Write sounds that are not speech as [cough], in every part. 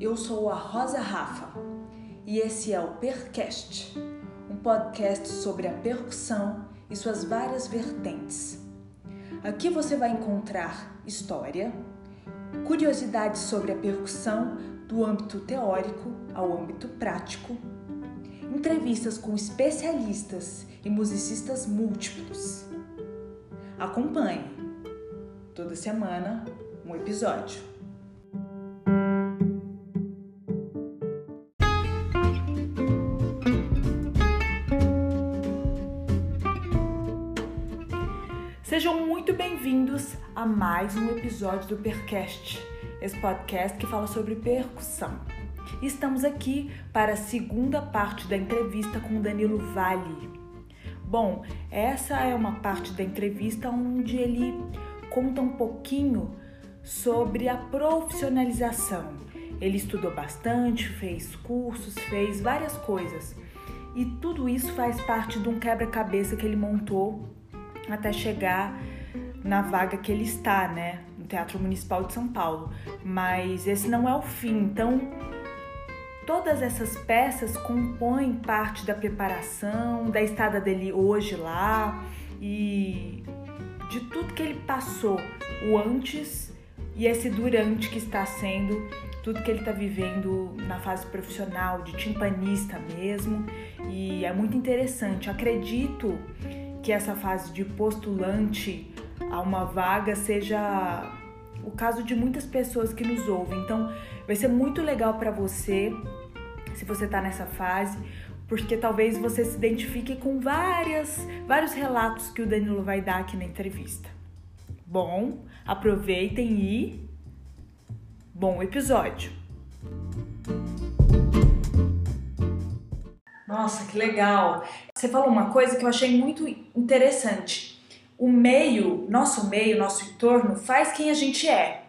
eu sou a Rosa Rafa e esse é o Percast, um podcast sobre a percussão e suas várias vertentes. Aqui você vai encontrar história, curiosidades sobre a percussão do âmbito teórico ao âmbito prático, entrevistas com especialistas e musicistas múltiplos. Acompanhe toda semana um episódio. Mais um episódio do Percast, esse podcast que fala sobre percussão. Estamos aqui para a segunda parte da entrevista com Danilo Vale. Bom, essa é uma parte da entrevista onde ele conta um pouquinho sobre a profissionalização. Ele estudou bastante, fez cursos, fez várias coisas. E tudo isso faz parte de um quebra-cabeça que ele montou até chegar na vaga que ele está, né, no Teatro Municipal de São Paulo. Mas esse não é o fim. Então, todas essas peças compõem parte da preparação, da estada dele hoje lá e de tudo que ele passou, o antes e esse durante que está sendo, tudo que ele está vivendo na fase profissional, de timpanista mesmo. E é muito interessante. Acredito que essa fase de postulante a uma vaga seja o caso de muitas pessoas que nos ouvem. Então, vai ser muito legal para você se você está nessa fase, porque talvez você se identifique com várias, vários relatos que o Danilo vai dar aqui na entrevista. Bom, aproveitem e bom episódio. Nossa, que legal! Você falou uma coisa que eu achei muito interessante. O meio, nosso meio, nosso entorno faz quem a gente é,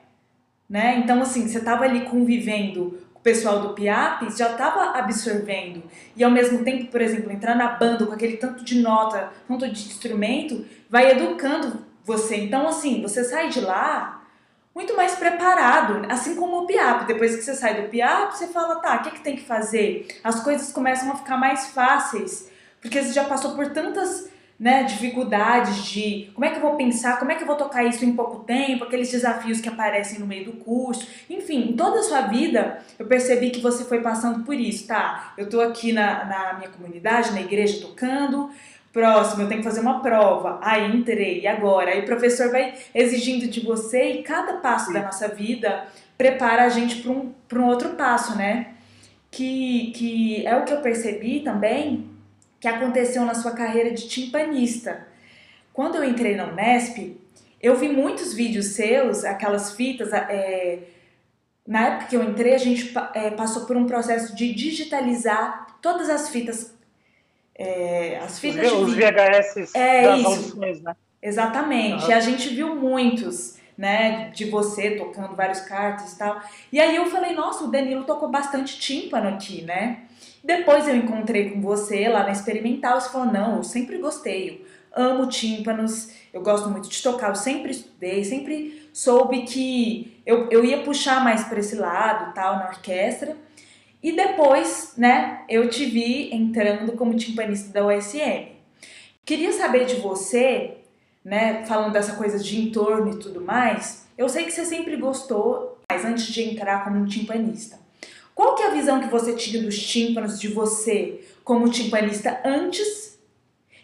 né? Então assim, você estava ali convivendo o pessoal do PIAP já estava absorvendo. E ao mesmo tempo, por exemplo, entrar na banda com aquele tanto de nota, tanto de instrumento, vai educando você. Então, assim, você sai de lá muito mais preparado, assim como o PIAP. Depois que você sai do PIAP, você fala, tá, o que, que tem que fazer? As coisas começam a ficar mais fáceis, porque você já passou por tantas né, dificuldades de como é que eu vou pensar, como é que eu vou tocar isso em pouco tempo, aqueles desafios que aparecem no meio do curso. Enfim, em toda a sua vida eu percebi que você foi passando por isso, tá? Eu tô aqui na, na minha comunidade, na igreja, tocando. Próximo, eu tenho que fazer uma prova. Aí entrei, e agora? Aí o professor vai exigindo de você e cada passo da nossa vida prepara a gente para um, um outro passo, né? Que, que é o que eu percebi também que aconteceu na sua carreira de timpanista. Quando eu entrei na Unesp, eu vi muitos vídeos seus, aquelas fitas. É, na época que eu entrei, a gente é, passou por um processo de digitalizar todas as fitas. É, as fitas os, de. VHS é, das isso. audições, né? Exatamente. E a gente viu muitos, né, de você tocando vários cartas e tal. E aí eu falei, nossa, o Danilo tocou bastante tímpano aqui, né? Depois eu encontrei com você lá na experimental e você falou: não, eu sempre gostei, eu amo tímpanos, eu gosto muito de tocar, eu sempre estudei, sempre soube que eu, eu ia puxar mais para esse lado, tal, na orquestra. E depois, né, eu te vi entrando como timpanista da USM. Queria saber de você, né, falando dessa coisa de entorno e tudo mais, eu sei que você sempre gostou, mas antes de entrar como timpanista. Qual que é a visão que você tinha dos tímpanos de você como timpanista antes?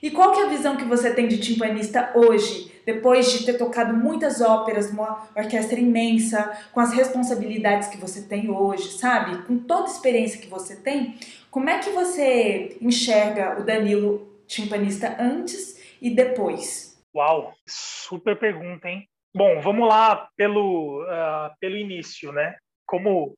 E qual que é a visão que você tem de timpanista hoje, depois de ter tocado muitas óperas, uma orquestra imensa, com as responsabilidades que você tem hoje, sabe? Com toda a experiência que você tem, como é que você enxerga o Danilo timpanista antes e depois? Uau, super pergunta, hein? Bom, vamos lá pelo, uh, pelo início, né? Como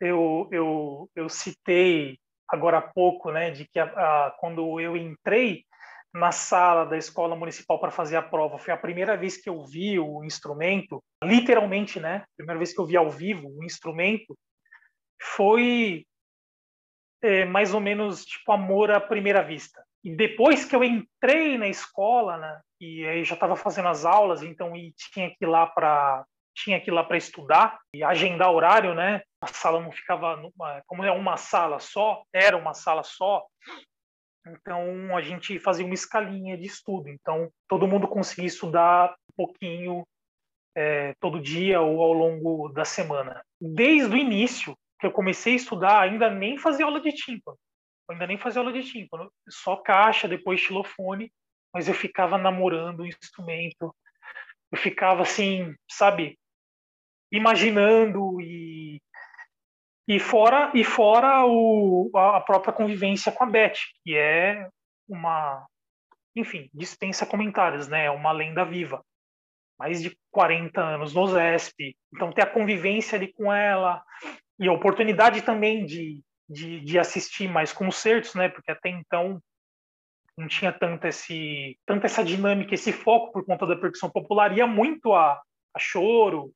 eu, eu, eu citei agora há pouco, né, de que a, a, quando eu entrei na sala da escola municipal para fazer a prova, foi a primeira vez que eu vi o instrumento, literalmente, né, primeira vez que eu vi ao vivo o instrumento, foi é, mais ou menos tipo amor à primeira vista. E depois que eu entrei na escola, né, e aí já estava fazendo as aulas, então e tinha que ir lá para tinha que ir lá para estudar e agendar horário, né? A sala não ficava, numa, como é uma sala só, era uma sala só, então a gente fazia uma escalinha de estudo. Então todo mundo conseguia estudar um pouquinho é, todo dia ou ao longo da semana. Desde o início que eu comecei a estudar, ainda nem fazia aula de tímpano. ainda nem fazia aula de tímpano, só caixa, depois xilofone, mas eu ficava namorando o instrumento. Eu ficava assim, sabe, imaginando e e fora e fora o, a própria convivência com a Beth, que é uma, enfim, dispensa comentários, né? É uma lenda viva. Mais de 40 anos no ZESP. Então ter a convivência ali com ela e a oportunidade também de, de, de assistir mais concertos, né? Porque até então não tinha tanto esse, tanta essa dinâmica, esse foco por conta da percussão popular. Ia muito a, a choro,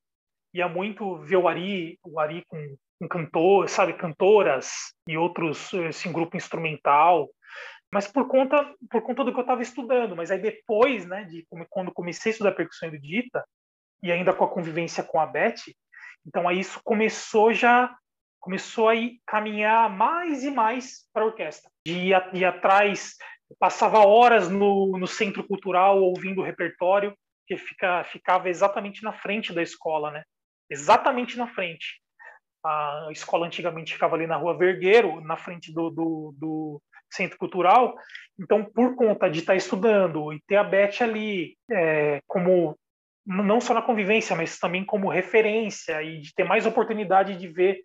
ia muito ver o Ari, o Ari com, cantor, sabe, cantoras e outros, assim, grupo instrumental, mas por conta por conta do que eu estava estudando. Mas aí depois, né, de quando comecei a estudar percussão erudita e ainda com a convivência com a Beth, então aí isso começou já começou a caminhar mais e mais para a orquestra, de ir, ir atrás, passava horas no, no centro cultural ouvindo o repertório que fica, ficava exatamente na frente da escola, né? Exatamente na frente. A escola antigamente ficava ali na Rua Vergueiro, na frente do, do, do Centro Cultural. Então, por conta de estar estudando e ter a Beth ali é, como não só na convivência, mas também como referência e de ter mais oportunidade de ver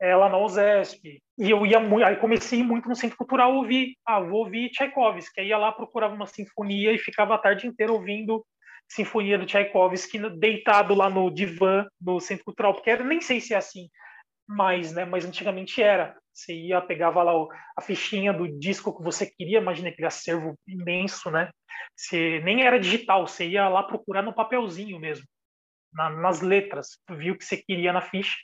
ela na USESP. E eu ia muito, aí comecei muito no Centro Cultural ouvir, ah, vou ouvir Tchaikovsky, aí ia lá procurava uma sinfonia e ficava a tarde inteira ouvindo Sinfonia do Tchaikovsky deitado lá no divã do Centro Cultural, porque era, nem sei se é assim mais, né? Mas antigamente era. Você ia, pegava lá a fichinha do disco que você queria, imagina aquele acervo imenso, né? Você nem era digital, você ia lá procurar no papelzinho mesmo, na, nas letras. Viu o que você queria na ficha,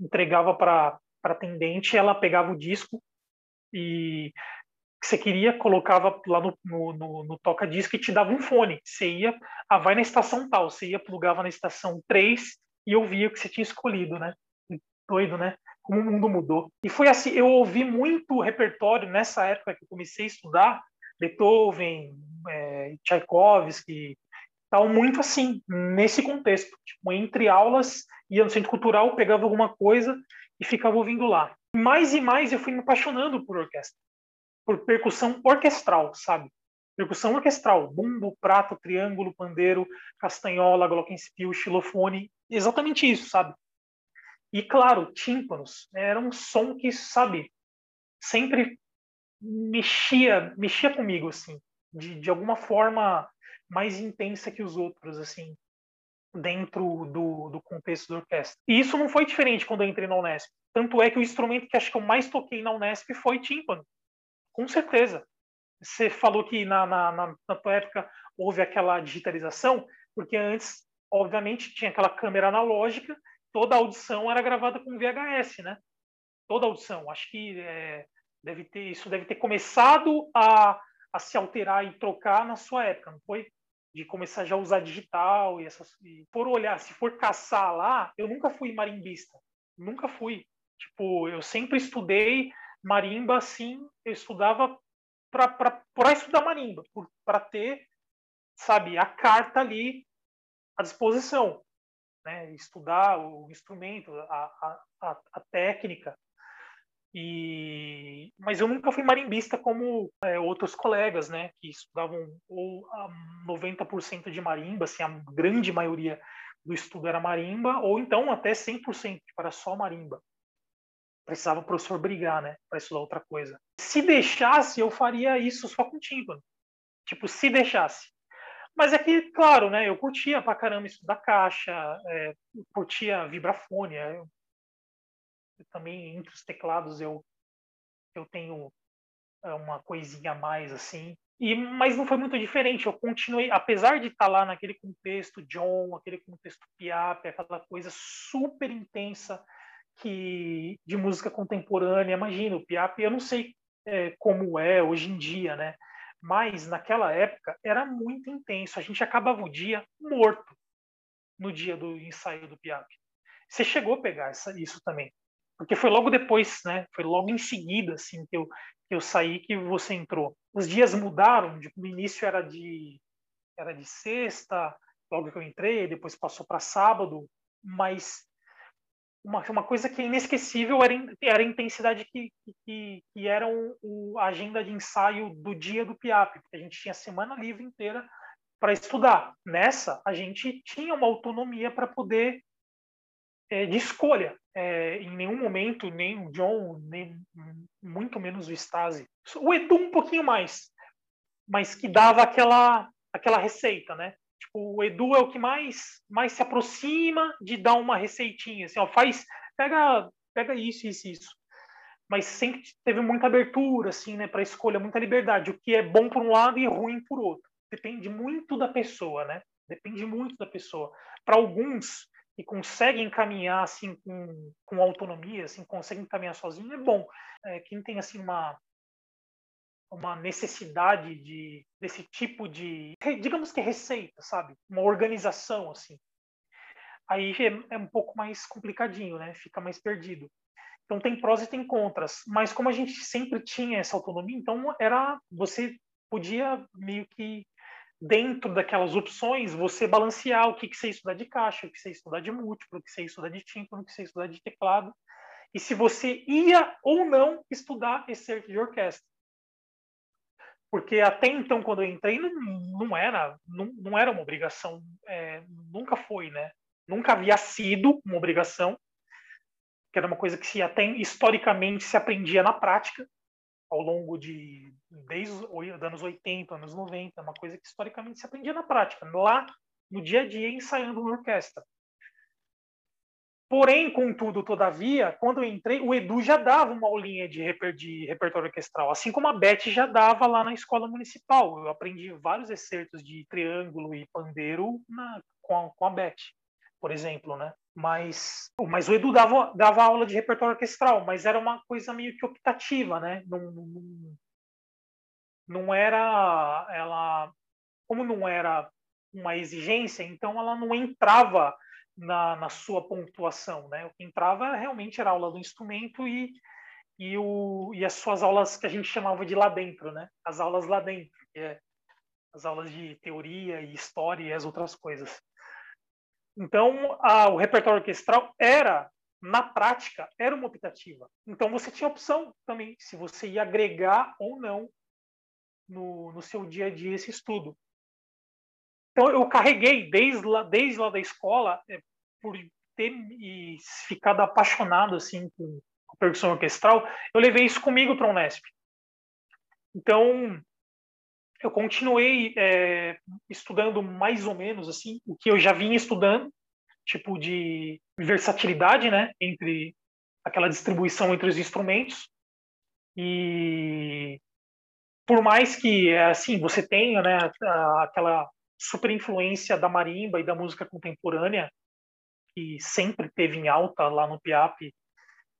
entregava para para atendente, ela pegava o disco e que você queria, colocava lá no, no, no, no toca-disco e te dava um fone. Você ia, ah, vai na estação tal, você ia, plugava na estação 3 e ouvia o que você tinha escolhido, né? Doido, né? Como o mundo mudou. E foi assim, eu ouvi muito repertório nessa época que eu comecei a estudar, Beethoven, é, Tchaikovsky, tal, muito assim, nesse contexto. Tipo, entre aulas, ia no centro cultural, pegava alguma coisa e ficava ouvindo lá. Mais e mais eu fui me apaixonando por orquestra por percussão orquestral, sabe? Percussão orquestral, bumbo, prato, triângulo, pandeiro, castanhola, glockenspiel, xilofone, exatamente isso, sabe? E claro, tímpanos, era um som que, sabe, sempre mexia, mexia comigo assim, de, de alguma forma mais intensa que os outros, assim, dentro do, do contexto da orquestra. E isso não foi diferente quando eu entrei na Unesp. Tanto é que o instrumento que acho que eu mais toquei na Unesp foi tímpano. Com certeza. Você falou que na, na, na, na tua época houve aquela digitalização, porque antes, obviamente, tinha aquela câmera analógica, toda audição era gravada com VHS, né? Toda audição. Acho que é, deve ter, isso deve ter começado a, a se alterar e trocar na sua época, não foi? De começar já a usar digital e essas. E por olhar, se for caçar lá, eu nunca fui marimbista. Nunca fui. Tipo, eu sempre estudei marimba, assim, eu estudava para estudar marimba, para ter, sabe, a carta ali à disposição, né? Estudar o instrumento, a, a, a técnica. E, mas eu nunca fui marimbista como é, outros colegas, né, que estudavam ou 90% de marimba, assim, a grande maioria do estudo era marimba, ou então até 100% para só marimba precisava o professor brigar, né, para estudar outra coisa. Se deixasse, eu faria isso só com tímpano. Tipo, se deixasse. Mas é que, claro, né, eu curtia pra caramba estudar caixa, é, curtia vibrafone. É, eu, eu, também, entre os teclados, eu, eu tenho é, uma coisinha a mais, assim. E, mas não foi muito diferente. Eu continuei, apesar de estar lá naquele contexto John, aquele contexto Piap, aquela coisa super intensa, que de música contemporânea, imagina, o Piap, eu não sei é, como é hoje em dia, né? Mas naquela época era muito intenso. A gente acabava o dia morto. no dia do ensaio do Piap. Você chegou a pegar essa, isso também? Porque foi logo depois, né? Foi logo em seguida, assim, que eu, que eu saí que você entrou. Os dias mudaram, no início era de era de sexta, logo que eu entrei, depois passou para sábado, mas uma, uma coisa que é inesquecível era, era a intensidade que, que, que era o, a agenda de ensaio do dia do PIAP, porque a gente tinha semana livre inteira para estudar. Nessa, a gente tinha uma autonomia para poder é, de escolha. É, em nenhum momento, nem o John, nem muito menos o Stasi. O Edu um pouquinho mais, mas que dava aquela, aquela receita, né? O Edu é o que mais, mais se aproxima de dar uma receitinha, assim, ó, faz, pega, pega isso, isso, isso. Mas sempre teve muita abertura, assim, né, para escolha, muita liberdade, o que é bom por um lado e ruim por outro. Depende muito da pessoa, né? Depende muito da pessoa. Para alguns, e conseguem caminhar assim com, com autonomia, assim, conseguem caminhar sozinho, é bom. É, quem tem assim uma uma necessidade de desse tipo de, digamos que receita, sabe? Uma organização assim. Aí é, é um pouco mais complicadinho, né? Fica mais perdido. Então tem prós e tem contras, mas como a gente sempre tinha essa autonomia, então era você podia meio que dentro daquelas opções, você balancear o que, que você estudar de caixa, o que você estudar de múltiplo, o que você estudar de tímpano, o que você estudar de teclado, e se você ia ou não estudar esse certo de orquestra. Porque até então, quando eu entrei, não, não era não, não era uma obrigação, é, nunca foi, né? Nunca havia sido uma obrigação, que era uma coisa que se até historicamente se aprendia na prática, ao longo de desde os anos 80, anos 90, uma coisa que historicamente se aprendia na prática, lá no dia a dia ensaiando na orquestra. Porém, contudo, todavia, quando eu entrei, o Edu já dava uma aulinha de, reper, de repertório orquestral, assim como a Beth já dava lá na escola municipal. Eu aprendi vários excertos de triângulo e pandeiro na, com, a, com a Beth, por exemplo, né? mas, mas o Edu dava, dava aula de repertório orquestral, mas era uma coisa meio que optativa, né? Não, não, não era ela, como não era uma exigência, então ela não entrava na, na sua pontuação, né? O que entrava realmente era aula do instrumento e, e, o, e as suas aulas que a gente chamava de lá dentro, né? As aulas lá dentro, que é as aulas de teoria e história e as outras coisas. Então, a, o repertório orquestral era, na prática, era uma optativa. Então, você tinha opção também, se você ia agregar ou não no, no seu dia a dia esse estudo. Então, eu carreguei, desde lá, desde lá da escola, é, por ter e ficado apaixonado assim com a percussão orquestral, eu levei isso comigo para o Unesp. Então, eu continuei é, estudando mais ou menos assim o que eu já vinha estudando, tipo de versatilidade, né, entre aquela distribuição entre os instrumentos e por mais que assim você tenha, né, aquela super influência da marimba e da música contemporânea que sempre teve em alta lá no Piap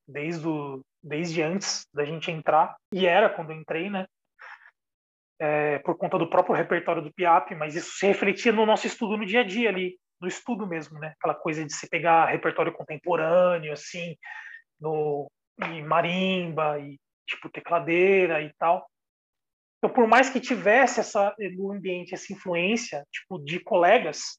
desde o, desde antes da gente entrar e era quando eu entrei, né? é, por conta do próprio repertório do PIAP, mas isso se refletia no nosso estudo no dia a dia ali, no estudo mesmo, né? Aquela coisa de se pegar repertório contemporâneo, assim, no e marimba e tipo tecladeira e tal. Então, por mais que tivesse essa no ambiente essa influência, tipo de colegas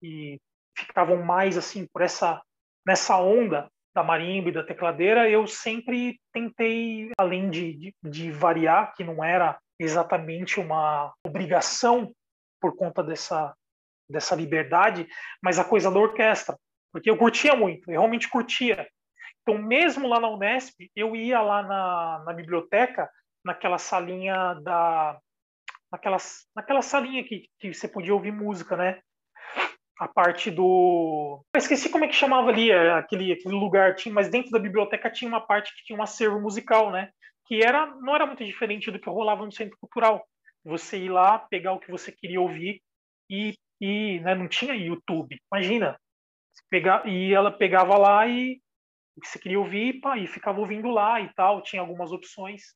e ficavam mais assim por essa nessa onda da marimba e da tecladeira, eu sempre tentei, além de, de, de variar, que não era exatamente uma obrigação por conta dessa, dessa liberdade, mas a coisa da orquestra, porque eu curtia muito, eu realmente curtia. Então, mesmo lá na Unesp, eu ia lá na, na biblioteca, naquela salinha da. Naquela, naquela salinha que, que você podia ouvir música, né? A parte do. Eu esqueci como é que chamava ali é, aquele, aquele lugar, tinha, mas dentro da biblioteca tinha uma parte que tinha um acervo musical, né? que era não era muito diferente do que rolava no centro cultural. Você ir lá, pegar o que você queria ouvir e, e né, não tinha YouTube. Imagina, pegar, e ela pegava lá e o que você queria ouvir pá, e ficava ouvindo lá e tal. Tinha algumas opções.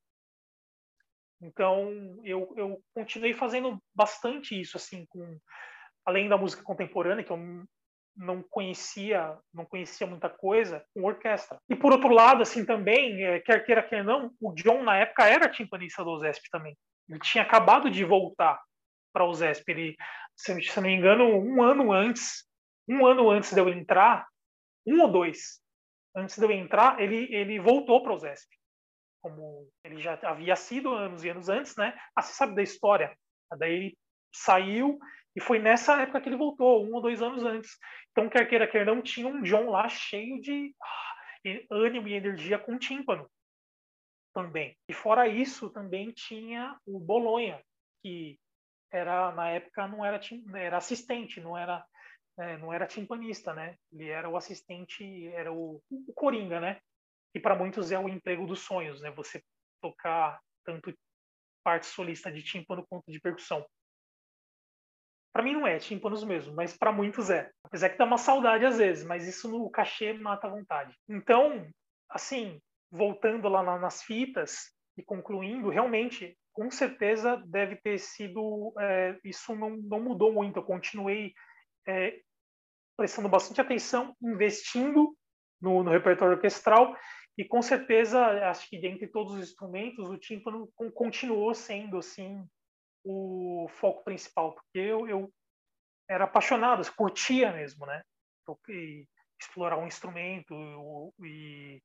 Então eu, eu continuei fazendo bastante isso assim com além da música contemporânea que eu não conhecia, não conhecia muita coisa com orquestra. E por outro lado, assim também, é, quer queira quer não, o John na época era timpanista do OSESP também. Ele tinha acabado de voltar para o OSESP. Ele, se, se não me engano, um ano antes, um ano antes de eu entrar, um ou dois antes de eu entrar, ele ele voltou para o OSESP. Como ele já havia sido anos e anos antes, né? Ah, você sabe da história. Daí ele saiu e foi nessa época que ele voltou, um ou dois anos antes. Então, quer queira, quer não, tinha um John lá cheio de ah, ânimo e energia com tímpano também. E fora isso, também tinha o Bolonha, que era na época não era era assistente, não era é, não era timpanista, né? Ele era o assistente, era o, o coringa, né? Que para muitos é o emprego dos sonhos, né? Você tocar tanto parte solista de tímpano quanto de percussão. Para mim não é, tímpanos mesmo, mas para muitos é. Apesar que dá uma saudade às vezes, mas isso no cachê mata a vontade. Então, assim, voltando lá nas fitas e concluindo, realmente, com certeza deve ter sido. É, isso não, não mudou muito. Eu continuei é, prestando bastante atenção, investindo no, no, repertório orquestral e com certeza acho que dentre todos os instrumentos o tímpano continuou sendo assim o foco principal, porque eu, eu era apaixonado, curtia mesmo, né? E explorar um instrumento e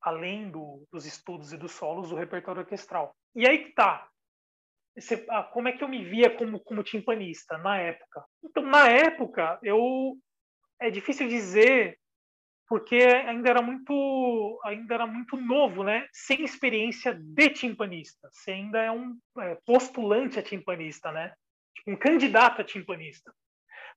além do, dos estudos e dos solos, o repertório orquestral. E aí que tá. Você, ah, como é que eu me via como, como timpanista na época? Então, na época, eu é difícil dizer porque ainda era muito ainda era muito novo, né? Sem experiência de timpanista. Você ainda é um é, postulante a timpanista, né? Tipo, um candidato a timpanista.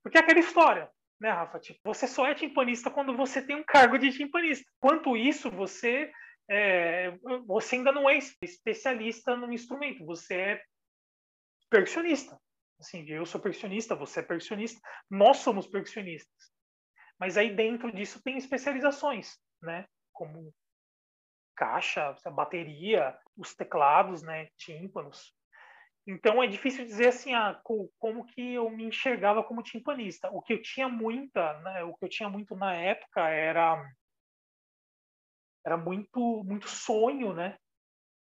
Porque é aquela história, né, Rafa? Tipo, você só é timpanista quando você tem um cargo de timpanista. Quanto isso, você é, você ainda não é especialista no instrumento. Você é percussionista. Assim, eu sou percussionista, você é percussionista, nós somos percussionistas. Mas aí dentro disso tem especializações, né? Como caixa, bateria, os teclados, né? Tímpanos. Então é difícil dizer assim, ah, como que eu me enxergava como timpanista. O que eu tinha muita, né, o que eu tinha muito na época era era muito muito sonho, né?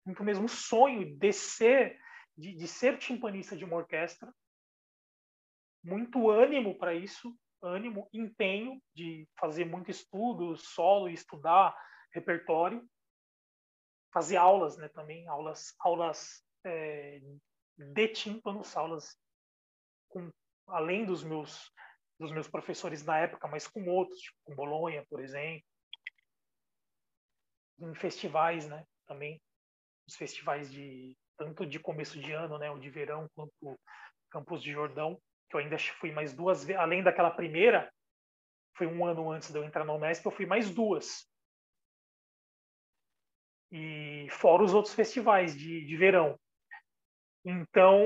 Muito mesmo sonho de ser de, de ser timpanista de uma orquestra. Muito ânimo para isso, ânimo, empenho de fazer muito estudo, solo, estudar repertório, fazer aulas, né, também aulas, aulas é, de tímpanos, aulas com além dos meus dos meus professores na época, mas com outros, tipo com Bolonha, por exemplo, em festivais, né, também. Os festivais de tanto de começo de ano, né, o de verão quanto Campos de Jordão, que eu ainda fui mais duas vezes, além daquela primeira, foi um ano antes de eu entrar na Unesp, eu fui mais duas. E fora os outros festivais de, de verão. Então,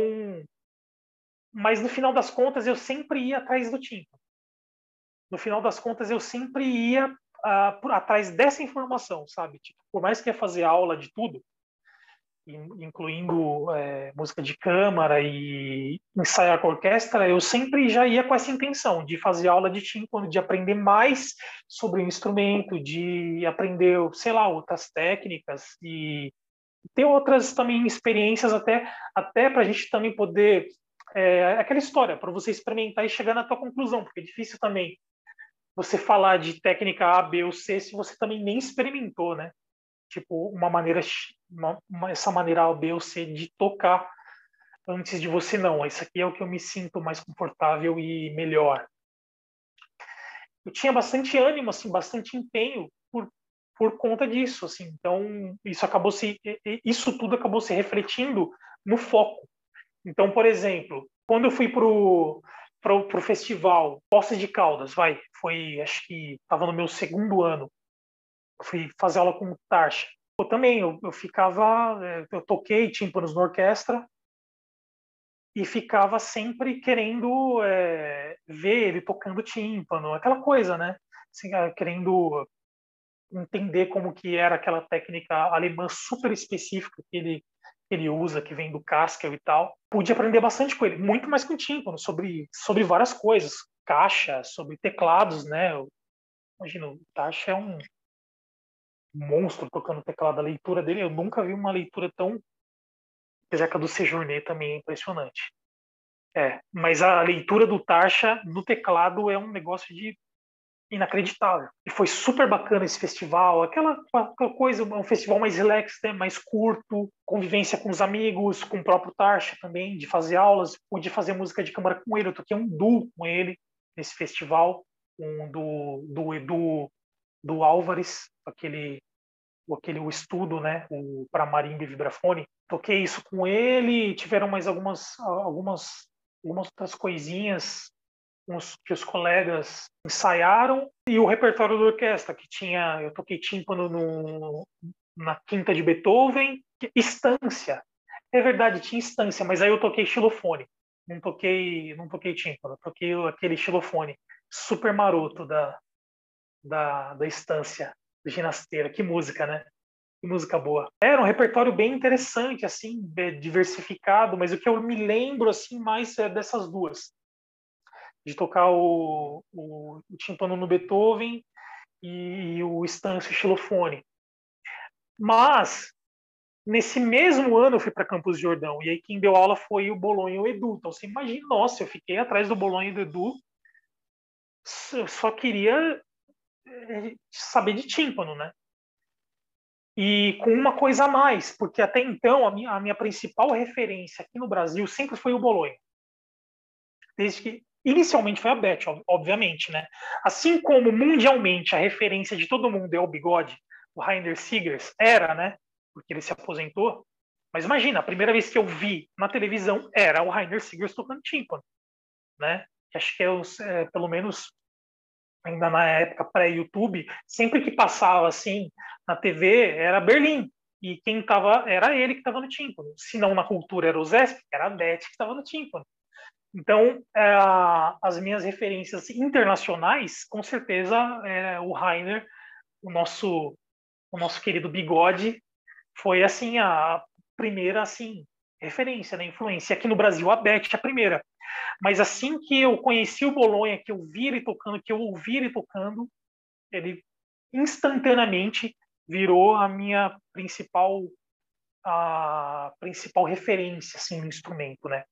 mas no final das contas eu sempre ia atrás do timpo. No final das contas eu sempre ia uh, por, atrás dessa informação, sabe? Tipo, por mais que ia fazer aula de tudo, incluindo é, música de câmara e ensaiar com orquestra, eu sempre já ia com essa intenção de fazer aula de tímpano, de aprender mais sobre o instrumento, de aprender, sei lá, outras técnicas e ter outras também experiências até até para a gente também poder é, aquela história para você experimentar e chegar na tua conclusão, porque é difícil também você falar de técnica A, B ou C se você também nem experimentou, né? Tipo uma maneira uma, essa maneira A, B ou C de tocar antes de você não. Isso aqui é o que eu me sinto mais confortável e melhor. Eu tinha bastante ânimo, assim, bastante empenho por por conta disso, assim. Então isso acabou se isso tudo acabou se refletindo no foco. Então, por exemplo, quando eu fui pro pro, pro festival Poços de Caldas, vai, foi acho que estava no meu segundo ano fui fazer aula com o Tarsha. Eu também, eu, eu ficava, é, eu toquei tímpanos na orquestra e ficava sempre querendo é, ver ele tocando tímpano, aquela coisa, né? Assim, é, querendo entender como que era aquela técnica alemã super específica que ele ele usa, que vem do Kaskel e tal. Pude aprender bastante com ele, muito mais com o tímpano, sobre, sobre várias coisas, caixa, sobre teclados, né? Imagina, o Tasha é um monstro tocando teclado. A leitura dele, eu nunca vi uma leitura tão. Apesar que a do Sejourné também é impressionante. É, mas a leitura do Tasha no teclado é um negócio de inacreditável. E foi super bacana esse festival, aquela, aquela coisa, um festival mais relax, né, mais curto, convivência com os amigos, com o próprio Tarsha também, de fazer aulas, pude fazer música de câmara com ele, eu toquei um duo com ele nesse festival, um do, do Edu do Álvares, aquele aquele o estudo, né, o para marimba e vibrafone. Toquei isso com ele, tiveram mais algumas algumas algumas outras coisinhas que os colegas ensaiaram. E o repertório da orquestra que tinha eu toquei tímpano no, na quinta de Beethoven estância. É verdade tinha estância mas aí eu toquei xilofone. Não toquei não toquei tímpano toquei aquele xilofone super maroto da da, da estância do ginasteira que música né que música boa era um repertório bem interessante assim diversificado mas o que eu me lembro assim mais é dessas duas de tocar o, o, o timpano no Beethoven e o estância xilofone. Mas, nesse mesmo ano eu fui para Campos de Jordão, e aí quem deu aula foi o Bolonha e o Edu. Então você imagina, nossa, eu fiquei atrás do Bolonha e do Edu, eu só queria saber de tímpano, né? E com uma coisa a mais, porque até então a minha, a minha principal referência aqui no Brasil sempre foi o Bolonha. Desde que Inicialmente foi a Beth, obviamente, né? Assim como mundialmente a referência de todo mundo é o bigode, o Rainer Siegers era, né? Porque ele se aposentou. Mas imagina, a primeira vez que eu vi na televisão era o Rainer Siegers tocando tímpano, né? Acho que é, os, é pelo menos ainda na época pré-YouTube, sempre que passava assim na TV era Berlim e quem tava era ele que estava no tímpano. Se não na cultura era o Zesp, era a Beth que estava no tímpano. Então, é, as minhas referências internacionais, com certeza, é, o Rainer, o nosso, o nosso querido Bigode, foi assim a primeira assim referência, né, influência. Aqui no Brasil, a Beth a primeira. Mas assim que eu conheci o Bolonha, que eu vi ele tocando, que eu ouvi ele tocando, ele instantaneamente virou a minha principal a principal referência assim no instrumento, né?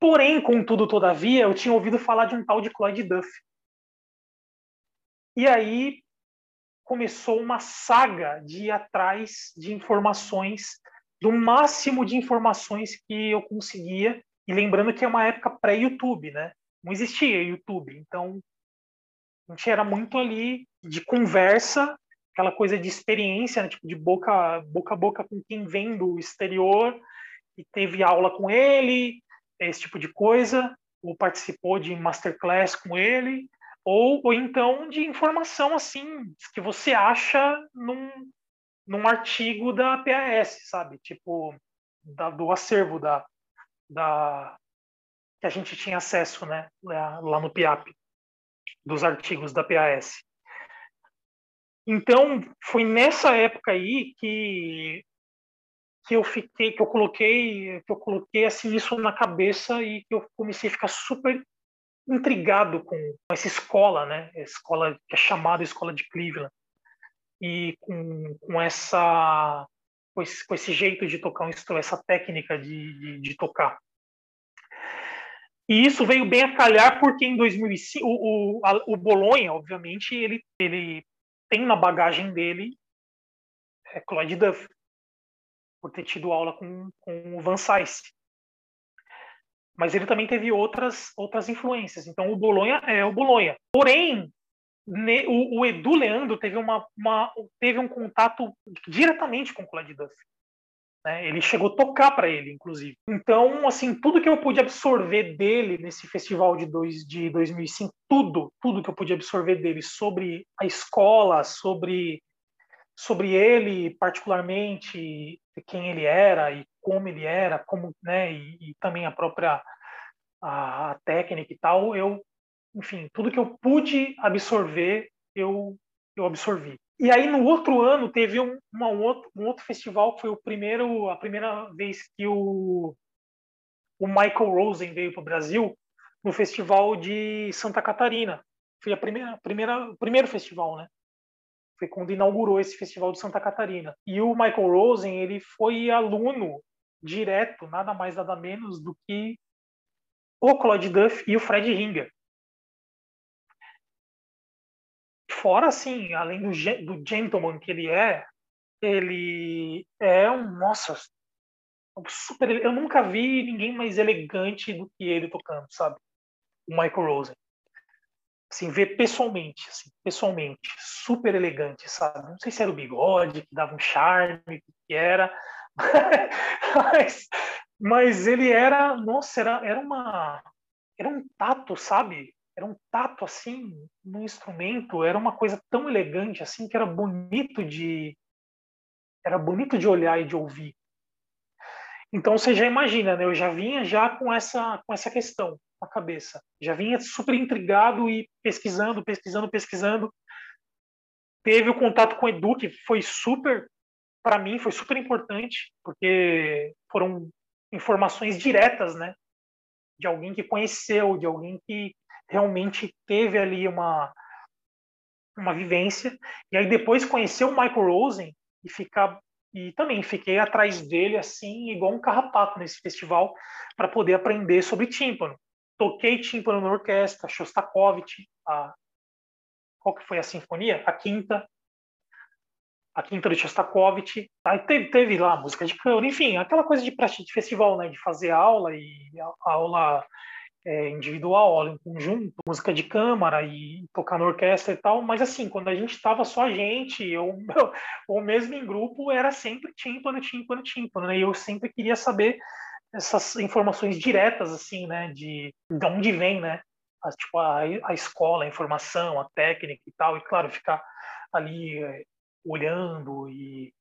Porém, contudo, todavia, eu tinha ouvido falar de um tal de Clyde Duff. E aí começou uma saga de ir atrás de informações, do máximo de informações que eu conseguia. E lembrando que é uma época pré-YouTube, né? Não existia YouTube. Então, a gente era muito ali de conversa, aquela coisa de experiência, né? tipo de boca, boca a boca com quem vem do exterior e teve aula com ele, esse tipo de coisa, ou participou de masterclass com ele, ou, ou então de informação assim que você acha num, num artigo da PAS, sabe? Tipo, da, do acervo da, da que a gente tinha acesso, né, lá no PIAP, dos artigos da PAS. Então, foi nessa época aí que que eu fiquei, que eu coloquei, que eu coloquei assim isso na cabeça e que eu comecei a ficar super intrigado com essa escola, né? Escola que é chamada Escola de Cleveland e com, com essa com esse, com esse jeito de tocar um instrumento, essa técnica de, de, de, tocar. E isso veio bem a calhar porque em 2005 o, o, a, o Bolonha, obviamente, ele, ele tem na bagagem dele é, Claude Duff por ter tido aula com, com o Van Sice. Mas ele também teve outras, outras influências. Então, o Bolonha é o Bolonha. Porém, o, o, Edu Leandro teve, uma, uma, teve um contato diretamente com o Clyde Duff. Né? Ele chegou a tocar para ele, inclusive. Então, assim, tudo que eu pude absorver dele nesse festival de, dois, de 2005, tudo, tudo que eu pude absorver dele sobre a escola, sobre sobre ele particularmente, quem ele era e como ele era, como, né, e, e também a própria a, técnica e tal, eu, enfim, tudo que eu pude absorver, eu eu absorvi. E aí no outro ano teve um, uma, um, outro, um outro festival que foi o primeiro a primeira vez que o o Michael Rosen veio para o Brasil no festival de Santa Catarina. Foi a primeira, primeira, o primeiro festival, né? Foi quando inaugurou esse festival de Santa Catarina. E o Michael Rosen, ele foi aluno direto, nada mais nada menos do que o Claude Duff e o Fred Ringer. Fora, assim, além do, do gentleman que ele é, ele é um, nossa, super, eu nunca vi ninguém mais elegante do que ele tocando, sabe? O Michael Rosen. Assim, ver pessoalmente, assim, pessoalmente, super elegante, sabe? Não sei se era o bigode que dava um charme, que era, [laughs] mas, mas ele era, nossa, era, era uma, era um tato, sabe? Era um tato assim no instrumento, era uma coisa tão elegante assim que era bonito de, era bonito de olhar e de ouvir. Então você já imagina, né? Eu já vinha já com essa com essa questão na cabeça. Já vinha super intrigado e pesquisando, pesquisando, pesquisando. Teve o contato com o Edu, que foi super para mim foi super importante, porque foram informações diretas, né? De alguém que conheceu, de alguém que realmente teve ali uma uma vivência. E aí depois conheceu o Michael Rosen e ficar e também fiquei atrás dele assim igual um carrapato nesse festival para poder aprender sobre tímpano. Toquei tímpano na orquestra, Shostakovich, a qual que foi a sinfonia? A quinta, a quinta do Shostakovich. Aí teve, teve lá música de câmara, enfim, aquela coisa de, de festival, né, de fazer aula e aula é, individual, aula em conjunto, música de câmara e tocar na orquestra e tal, mas assim, quando a gente estava só a gente, ou, [laughs] ou mesmo em grupo, era sempre tímpano, tímpano, tímpano, né? E eu sempre queria saber essas informações diretas, assim, né? De, de onde vem, né? A, tipo, a, a escola, a informação, a técnica e tal, e claro, ficar ali é, olhando e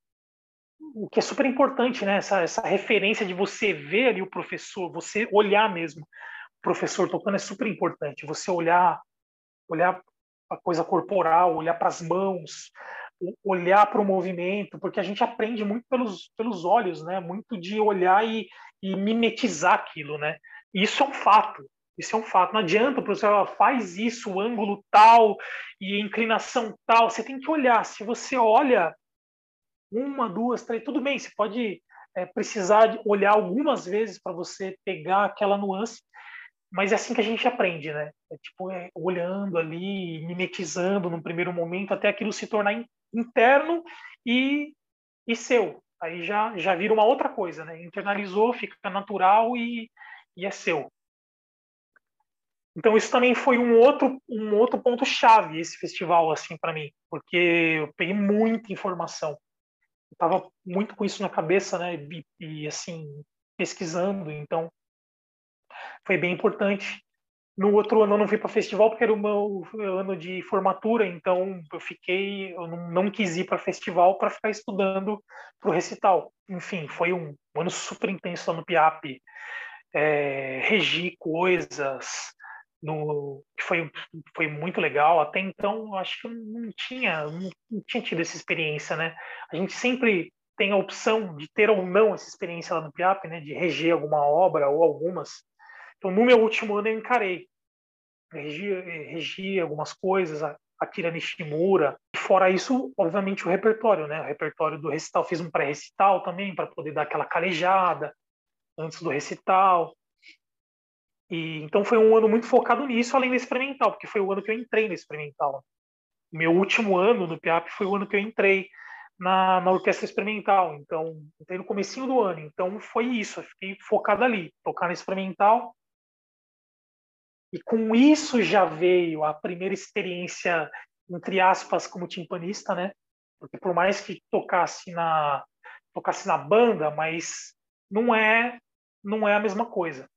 o que é super importante, né? Essa, essa referência de você ver ali o professor, você olhar mesmo professor tocando é super importante. Você olhar, olhar a coisa corporal, olhar para as mãos, olhar para o movimento, porque a gente aprende muito pelos, pelos olhos, né? Muito de olhar e, e mimetizar aquilo, né? Isso é um fato. Isso é um fato. Não adianta o professor faz isso, o ângulo tal e inclinação tal. Você tem que olhar. Se você olha uma, duas, três, tudo bem. Você pode é, precisar olhar algumas vezes para você pegar aquela nuance, mas é assim que a gente aprende, né? É tipo é, olhando ali, mimetizando no primeiro momento, até aquilo se tornar interno e, e seu. Aí já, já vira uma outra coisa, né? Internalizou, fica natural e, e é seu. Então isso também foi um outro um outro ponto chave esse festival assim para mim, porque eu peguei muita informação. Eu tava muito com isso na cabeça, né? E, e assim pesquisando, então foi bem importante. No outro ano eu não fui para festival porque era o meu ano de formatura, então eu fiquei, eu não, quis ir para festival para ficar estudando para o recital. Enfim, foi um, um, ano super intenso lá no PIAP. É, regi coisas, no, que foi, foi muito legal. Até então, acho que eu não tinha, não tinha tido essa experiência, né? A gente sempre tem a opção de ter ou não essa experiência lá no PIAP, né? De reger alguma obra ou algumas. Então, no meu último ano, eu encarei. Regi, regi algumas coisas, a Akira Nishimura. Fora isso, obviamente, o repertório, né? O repertório do recital. Fiz um pré-recital também, para poder dar aquela calejada antes do recital. E, então, foi um ano muito focado nisso, além do experimental, porque foi o ano que eu entrei no experimental. Meu último ano no PIAP foi o ano que eu entrei na, na orquestra experimental. Então, entrei no comecinho do ano. Então, foi isso. Eu fiquei focado ali, tocar no experimental e com isso já veio a primeira experiência, entre aspas, como timpanista, né? Porque por mais que tocasse na tocasse na banda, mas não é não é a mesma coisa.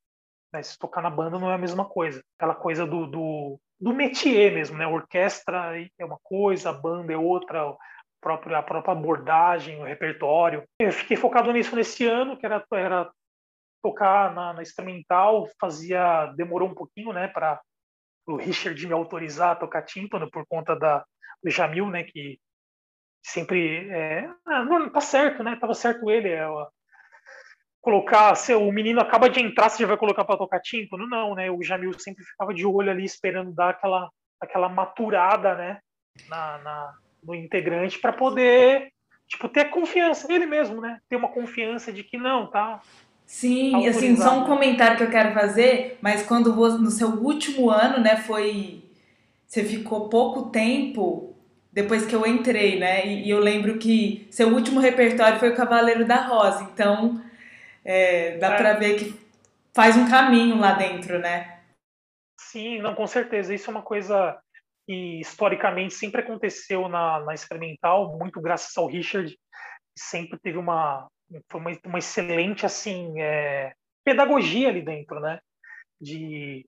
Né? Se tocar na banda não é a mesma coisa. Aquela coisa do, do, do métier mesmo, né? Orquestra é uma coisa, a banda é outra, a própria, a própria abordagem, o repertório. Eu fiquei focado nisso nesse ano, que era, era tocar na, na instrumental fazia demorou um pouquinho, né, para o Richard me autorizar a tocar tímpano por conta da do Jamil, né, que sempre é, ah, não tá certo, né, tava certo ele, é, colocar, se o menino acaba de entrar, você já vai colocar para tocar tímpano? Não, né? O Jamil sempre ficava de olho ali, esperando dar aquela, aquela maturada, né? Na, na no integrante para poder, tipo, ter confiança, ele mesmo, né? Ter uma confiança de que não, tá? Sim, assim, só um comentário que eu quero fazer, mas quando no seu último ano, né, foi. Você ficou pouco tempo depois que eu entrei, né? E, e eu lembro que seu último repertório foi o Cavaleiro da Rosa, então é, dá é. para ver que faz um caminho lá dentro, né? Sim, não, com certeza. Isso é uma coisa que historicamente sempre aconteceu na, na experimental, muito graças ao Richard, sempre teve uma, foi uma, uma excelente assim é, pedagogia ali dentro, né? De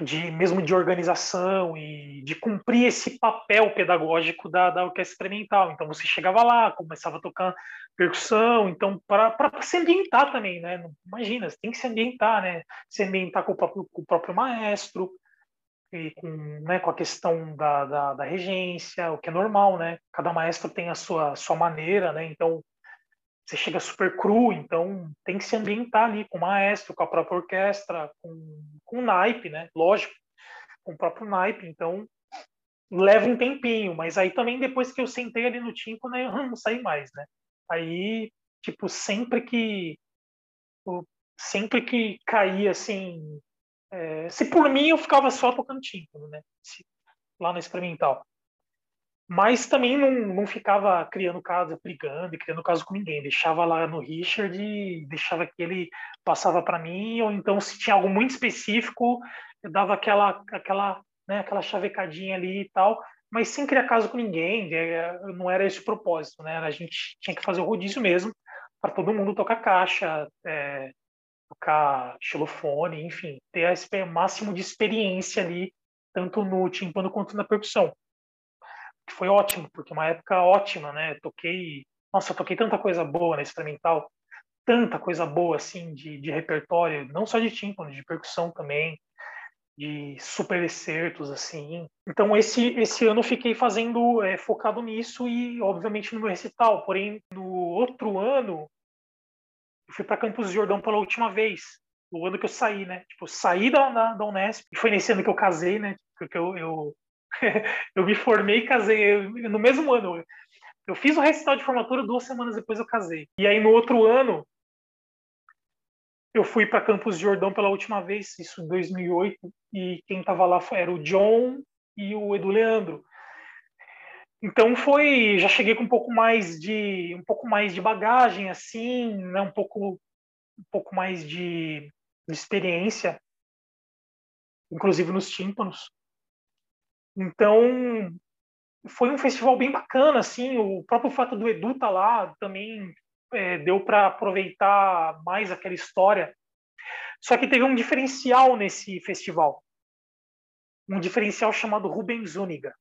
de mesmo de organização e de cumprir esse papel pedagógico da, da orquestra experimental. Então você chegava lá, começava a tocar percussão, então para se ambientar também, né? Imagina, você tem que se ambientar, né? Se ambientar com o próprio, com o próprio maestro e com, né, com a questão da, da, da regência, o que é normal, né? Cada maestro tem a sua sua maneira, né? Então você chega super cru, então tem que se ambientar ali com o maestro, com a própria orquestra, com, com o naipe, né? Lógico, com o próprio naipe, então leva um tempinho, mas aí também depois que eu sentei ali no timpo, né, eu [laughs] não saí mais, né? Aí, tipo, sempre que sempre que caía assim, é, se por mim eu ficava só tocando tímpano, né? Lá na experimental mas também não, não ficava criando caso, brigando e criando caso com ninguém. Deixava lá no Richard, deixava que ele passava para mim, ou então se tinha algo muito específico, eu dava aquela aquela né, aquela chavecadinha ali e tal, mas sem criar caso com ninguém. É, não era esse o propósito, né? A gente tinha que fazer o rodízio mesmo para todo mundo tocar caixa, é, tocar xilofone, enfim, ter esse máximo de experiência ali, tanto no timpano quanto na percussão que foi ótimo, porque é uma época ótima, né? Toquei, nossa, toquei tanta coisa boa na experimental, tanta coisa boa assim de, de repertório, não só de tímpano, de percussão também, de super excertos assim. Então esse esse ano eu fiquei fazendo é, focado nisso e obviamente no meu recital. Porém no outro ano eu fui para Campos Jordão pela última vez. O ano que eu saí, né? Tipo, saí da, da, da Unesp e foi nesse ano que eu casei, né? Porque eu, eu [laughs] eu me formei e casei no mesmo ano. Eu fiz o recital de formatura, duas semanas depois eu casei. E aí no outro ano, eu fui para Campos de Jordão pela última vez, isso em 2008, e quem estava lá era o John e o Edu Leandro. Então foi, já cheguei com um pouco mais de um pouco mais de bagagem assim, né, um pouco um pouco mais de, de experiência, inclusive nos tímpanos. Então, foi um festival bem bacana, assim, o próprio fato do Edu estar tá lá também é, deu para aproveitar mais aquela história. Só que teve um diferencial nesse festival, um diferencial chamado Rubem Zuniga,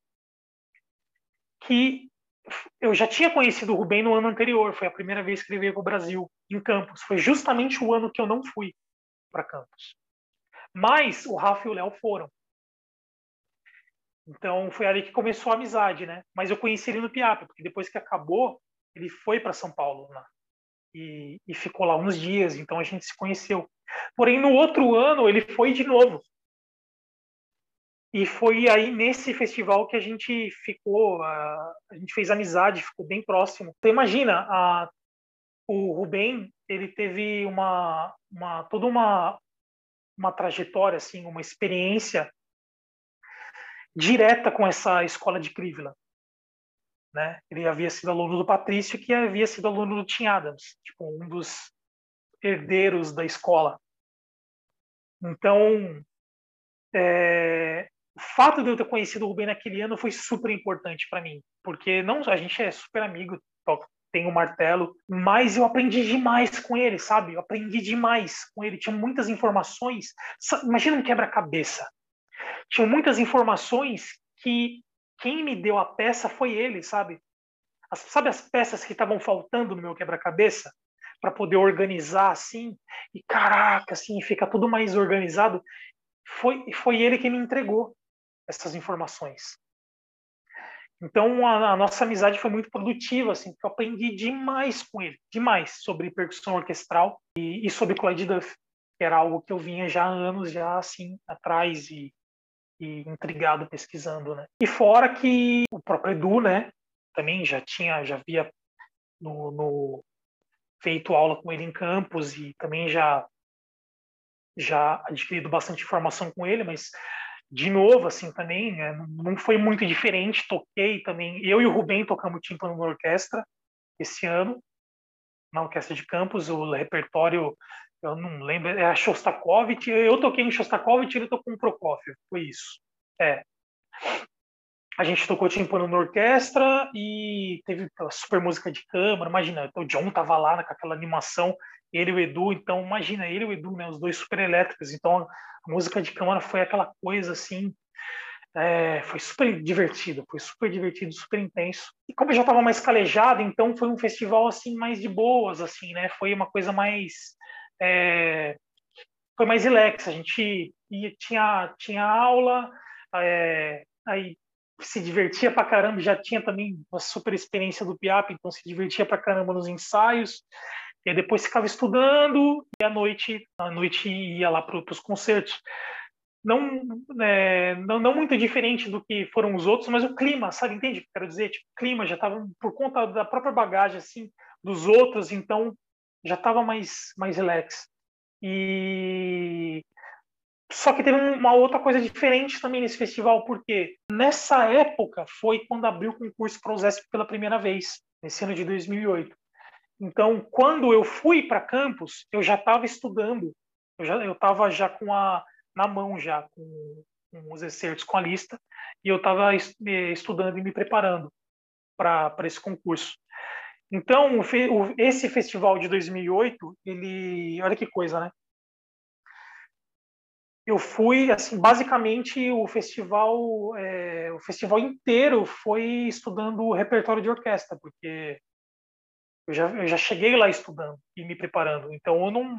que eu já tinha conhecido o Rubem no ano anterior, foi a primeira vez que ele veio para o Brasil, em Campos. Foi justamente o ano que eu não fui para Campos. Mas o Rafa e o Léo foram. Então foi ali que começou a amizade, né? Mas eu conheci ele no Piapa, porque depois que acabou, ele foi para São Paulo né? e, e, ficou lá uns dias, então a gente se conheceu. Porém, no outro ano, ele foi de novo. E foi aí nesse festival que a gente ficou, a, a gente fez amizade, ficou bem próximo. Então imagina, a, o Rubem, ele teve uma, uma toda uma, uma trajetória, assim, uma experiência direta com essa escola de Crivella. Né? Ele havia sido aluno do Patrício, que havia sido aluno do Tim Adams, tipo, um dos herdeiros da escola. Então, é, o fato de eu ter conhecido o Rubem naquele ano foi super importante para mim, porque não a gente é super amigo, tem o martelo, mas eu aprendi demais com ele, sabe? Eu aprendi demais com ele, tinha muitas informações. Imagina um quebra-cabeça tinham muitas informações que quem me deu a peça foi ele, sabe? As, sabe as peças que estavam faltando no meu quebra-cabeça para poder organizar assim e caraca, assim, fica tudo mais organizado. Foi foi ele que me entregou essas informações. Então a, a, nossa amizade foi muito produtiva, assim, porque eu aprendi demais com ele, demais sobre percussão orquestral e, e sobre Clyde Duff, que era algo que eu vinha já há anos já assim atrás e, e intrigado pesquisando, né? E fora que o próprio Edu, né, também já tinha, já havia no, no feito aula com ele em campus e também já já adquirido bastante informação com ele, mas de novo, assim, também, né, não foi muito diferente. Toquei também, eu e o Rubem tocamos tímpano na orquestra esse ano, na orquestra de campus, o repertório, eu não lembro, é a Shostakovich, eu toquei em Shostakovich, ele tocou com Prokofiev, foi isso. É. A gente tocou tímpano na orquestra e teve super música de câmara, imagina, o John tava lá com aquela animação, ele e o Edu, então imagina, ele e o Edu, né, os dois super elétricos, então a música de câmara foi aquela coisa assim, é, foi super divertido, foi super divertido, super intenso. E como eu já estava mais calejado, então foi um festival assim mais de boas, assim, né? Foi uma coisa mais é, foi mais relax. A gente ia, tinha tinha aula, é, aí se divertia pra caramba, já tinha também uma super experiência do PIAP, então se divertia pra caramba nos ensaios. E depois ficava estudando e à noite, à noite ia lá para os concertos. Não, é, não, não muito diferente do que foram os outros, mas o clima, sabe? Entende quero dizer? Tipo, o clima já estava por conta da própria bagagem assim dos outros, então já estava mais mais relax. E só que teve uma outra coisa diferente também nesse festival, porque nessa época foi quando abriu o concurso para o ZESP pela primeira vez, nesse ano de 2008. Então, quando eu fui para campus, eu já estava estudando, eu já eu estava já com a na mão já com, com os excertos com a lista e eu estava estudando e me preparando para esse concurso. Então, esse festival de 2008, ele, olha que coisa, né? Eu fui, assim, basicamente o festival, é, o festival inteiro foi estudando o repertório de orquestra, porque eu já, eu já cheguei lá estudando e me preparando. Então eu não,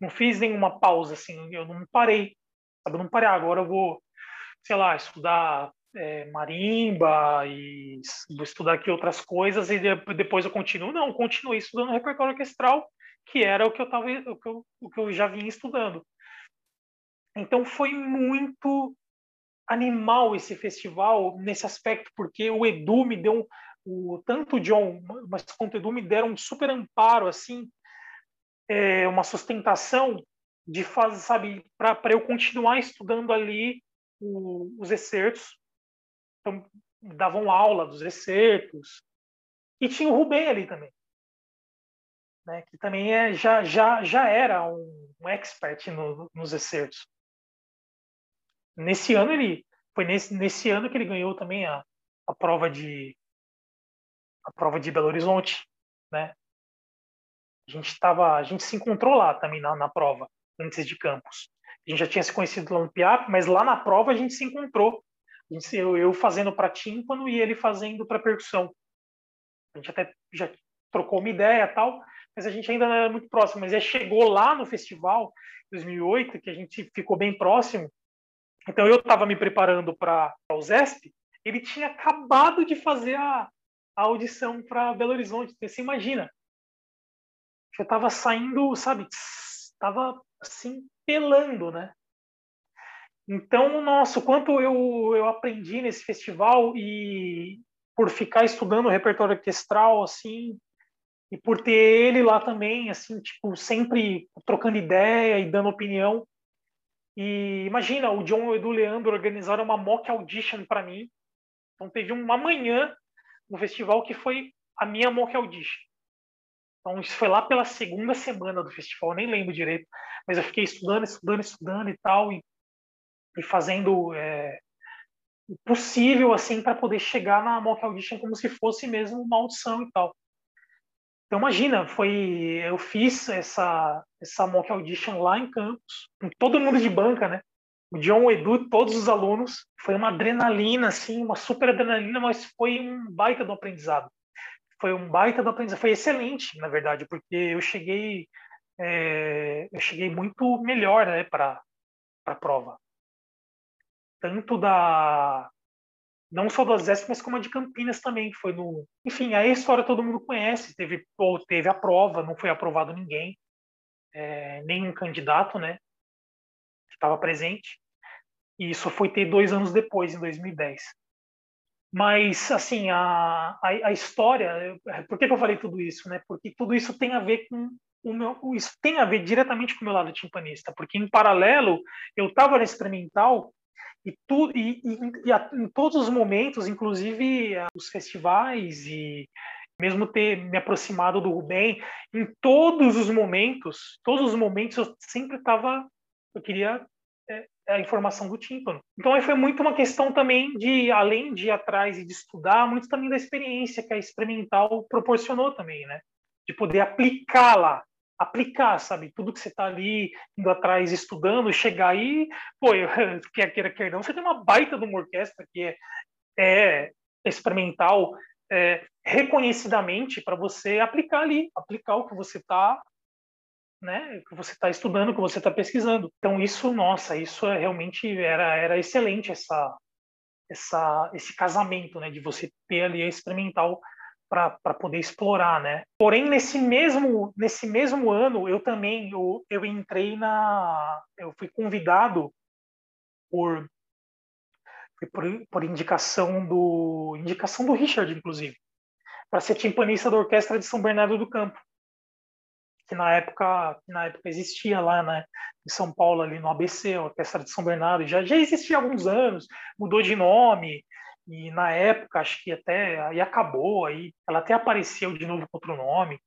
não fiz nenhuma pausa, assim, eu não parei. Sabe? Eu não parei, ah, agora eu vou, sei lá, estudar é, marimba e vou estudar aqui outras coisas e depois eu continuo. Não, continuei estudando repertório orquestral, que era o que eu, tava, o que eu, o que eu já vinha estudando. Então foi muito animal esse festival nesse aspecto, porque o Edu me deu o, tanto o John, mas quanto o Edu me deram um super amparo, assim, é, uma sustentação de fazer, sabe, para eu continuar estudando ali o, os excertos. Então, davam aula dos excertos. E tinha o Rubem ali também. Né, que também é, já, já, já era um, um expert no, nos excertos. Nesse ano ele foi nesse, nesse ano que ele ganhou também a, a prova de a prova de Belo Horizonte, né? A gente tava, a gente se encontrou lá também na, na prova, antes de campus. A gente já tinha se conhecido lá no PIAP, mas lá na prova a gente se encontrou. Gente, eu, eu fazendo para tímpano e ele fazendo para percussão. A gente até já trocou uma ideia tal, mas a gente ainda não era muito próximo. Mas chegou lá no festival, 2008, que a gente ficou bem próximo. Então eu estava me preparando para o ZESP, ele tinha acabado de fazer a, a audição para Belo Horizonte. Você imagina? Eu estava saindo, sabe? Estava assim, pelando, né? Então, nossa, quanto eu, eu aprendi nesse festival e por ficar estudando o repertório orquestral, assim, e por ter ele lá também, assim, tipo, sempre trocando ideia e dando opinião. E imagina, o John e o Edu Leandro organizaram uma mock audition para mim. Então teve uma manhã no festival que foi a minha mock audition. Então, isso foi lá pela segunda semana do festival, nem lembro direito, mas eu fiquei estudando, estudando, estudando e tal, e, e fazendo é, o possível, assim, para poder chegar na mock audition como se fosse mesmo uma audição e tal. Então, imagina, foi, eu fiz essa, essa mock audition lá em Campos, com todo mundo de banca, né? o John, o Edu, todos os alunos. Foi uma adrenalina, assim, uma super adrenalina, mas foi um baita do aprendizado. Foi um baita do aprendizado. Foi excelente, na verdade, porque eu cheguei, é, eu cheguei muito melhor, né, para a prova. Tanto da não só do Zesp, mas como a de Campinas também, que foi no... Enfim, aí a história todo mundo conhece, teve, ou teve a prova, não foi aprovado ninguém, é, nenhum candidato, né, que estava presente, e isso foi ter dois anos depois, em 2010. Mas, assim, a, a, a história, por que, que eu falei tudo isso, né? Porque tudo isso tem a ver com o meu, isso tem a ver diretamente com o meu lado timpanista, porque em paralelo eu estava na experimental e, tu, e, e, e a, em todos os momentos, inclusive os festivais e mesmo ter me aproximado do Rubem, em todos os momentos, todos os momentos eu sempre estava, eu queria é, a informação do tímpano. Então aí foi muito uma questão também de, além de ir atrás e de estudar, muito também da experiência que a experimental proporcionou também, né? De poder aplicar lá, aplicar, sabe? Tudo que você está ali indo atrás, estudando, chegar aí, pô, eu, [laughs] quer queira, quer não, você tem uma baita de uma orquestra que é, é experimental, é, reconhecidamente para você aplicar ali, aplicar o que você está né, que você está estudando, que você está pesquisando. Então isso, nossa, isso é realmente era era excelente essa essa esse casamento, né, de você ter ali a experimental para poder explorar, né? Porém nesse mesmo nesse mesmo ano eu também eu, eu entrei na eu fui convidado por por, por indicação do indicação do Richard inclusive para ser timpanista da orquestra de São Bernardo do Campo que na época que na época existia lá né, em São Paulo ali no ABC a orquestra de São Bernardo já já existia há alguns anos mudou de nome e na época, acho que até aí acabou, aí ela até apareceu de novo com outro nome.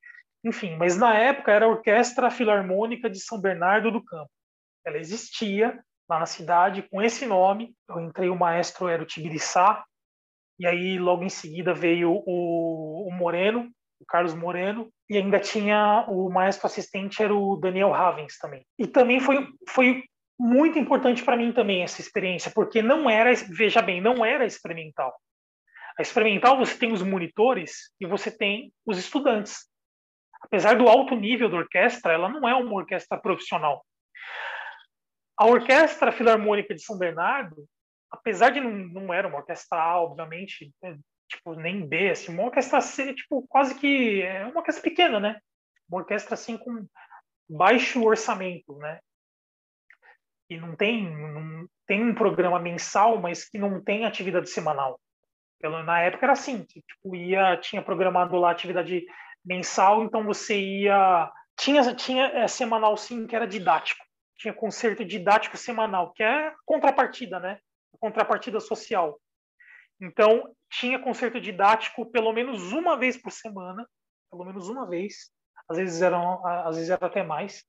Enfim, mas na época era a Orquestra Filarmônica de São Bernardo do Campo. Ela existia lá na cidade com esse nome. Eu entrei, o maestro era o Tibiriçá, e aí logo em seguida veio o, o Moreno, o Carlos Moreno, e ainda tinha o maestro assistente era o Daniel Ravens também. E também foi, foi muito importante para mim também essa experiência, porque não era, veja bem, não era experimental. A experimental você tem os monitores e você tem os estudantes. Apesar do alto nível da orquestra, ela não é uma orquestra profissional. A Orquestra Filarmônica de São Bernardo, apesar de não, não era uma orquestra A, obviamente, é, tipo, nem B, assim, uma orquestra C, tipo, quase que é uma orquestra pequena, né? Uma orquestra assim com baixo orçamento, né? Que não tem, não, tem um programa mensal, mas que não tem atividade semanal. Pelo, na época era assim, tipo, ia, tinha programado lá atividade mensal, então você ia... Tinha, tinha é, semanal sim, que era didático. Tinha concerto didático semanal, que é contrapartida, né? Contrapartida social. Então, tinha concerto didático pelo menos uma vez por semana, pelo menos uma vez, às vezes eram, às vezes era até mais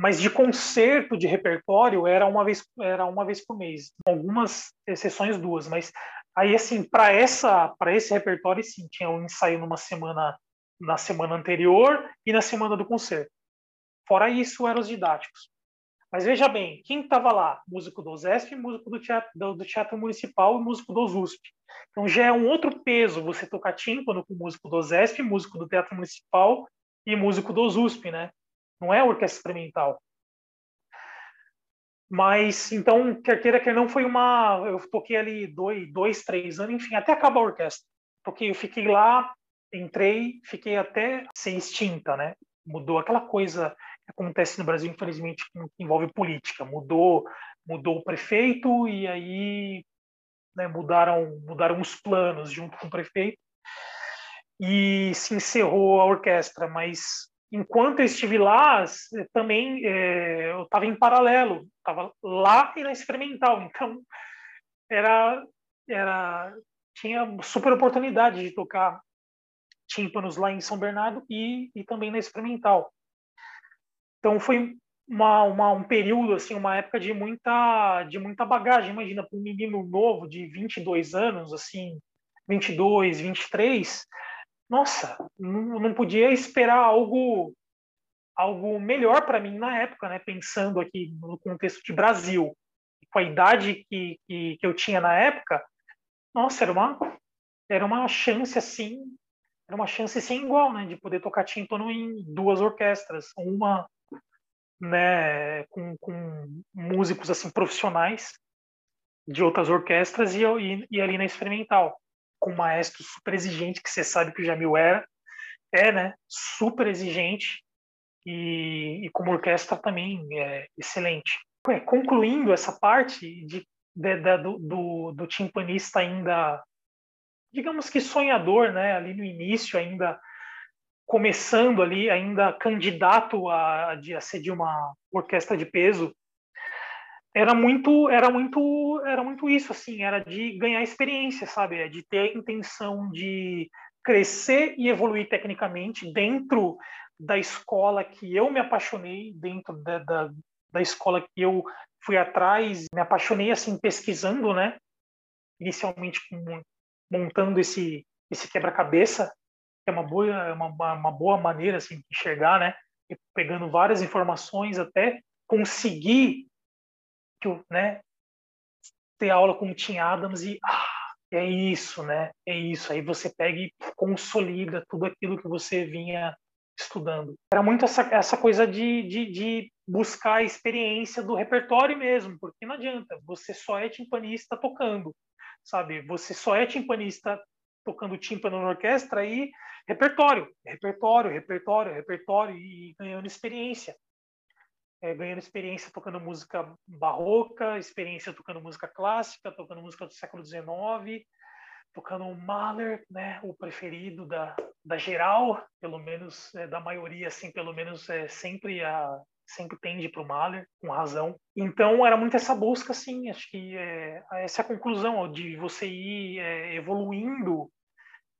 mas de concerto de repertório era uma vez era uma vez por mês. Algumas exceções duas mas aí assim para essa para esse repertório sim tinha um ensaio numa semana na semana anterior e na semana do concerto. Fora isso eram os didáticos. Mas veja bem quem estava lá? Músico do ZESP músico do teatro do, do, teatro municipal e músico do USP então já é um outro peso você tocar tímpano com músico do ZESP músico do teatro municipal e músico do USP né não é orquestra experimental. Mas, então, quer queira, quer não, foi uma. Eu toquei ali dois, dois, três anos, enfim, até acabar a orquestra. Porque eu fiquei lá, entrei, fiquei até ser extinta, né? Mudou aquela coisa que acontece no Brasil, infelizmente, que envolve política. Mudou, mudou o prefeito e aí né, mudaram, mudaram os planos junto com o prefeito e se encerrou a orquestra. Mas enquanto eu estive lá, também é, eu estava em paralelo, estava lá e na experimental, [laughs] então era era tinha super oportunidade de tocar tímpanos lá em São Bernardo e, e também na experimental. Então foi uma, uma, um período assim, uma época de muita de muita bagagem. Imagina para um menino novo de 22 anos, assim, 22, 23, nossa, não, podia esperar algo algo melhor para mim na época, né? Pensando aqui no contexto de Brasil, com a idade que, que, que eu tinha na época, nossa, era uma era uma chance assim, era uma chance sem igual, né? De poder tocar tímpano em duas orquestras, uma né, com, com músicos assim profissionais de outras orquestras e, e, e, ali na experimental, com um maestro super exigente, que você sabe que o Jamil era, é, né? Super exigente e, e como orquestra também é excelente. É, concluindo essa parte de, de, de do, do, do timpanista ainda, digamos que sonhador, né? Ali no início ainda começando ali, ainda candidato a, a ser de uma orquestra de peso, era muito era muito era muito isso assim era de ganhar experiência sabe? É de ter a intenção de crescer e evoluir tecnicamente dentro da escola que eu me apaixonei dentro da, da, da escola que eu fui atrás me apaixonei assim pesquisando né? Inicialmente montando esse esse quebra-cabeça que é uma boa é uma, uma boa maneira assim de enxergar né? Pegando várias informações até conseguir eu, né, ter aula com o Tim Adams e ah, é isso, né? É isso. Aí você pega e consolida tudo aquilo que você vinha estudando. Era muito essa, essa coisa de, de, de buscar a experiência do repertório mesmo, porque não adianta, você só é timpanista tocando, sabe? Você só é timpanista tocando tímpano na orquestra e repertório, repertório, repertório, repertório e ganhando experiência é, ganhando experiência tocando música barroca, experiência tocando música clássica, tocando música do século XIX, tocando o Mahler, né, o preferido da, da geral, pelo menos é, da maioria, assim, pelo menos é, sempre a sempre tende para o Mahler, com razão. Então era muito essa busca, assim, acho que é, essa é a conclusão ó, de você ir é, evoluindo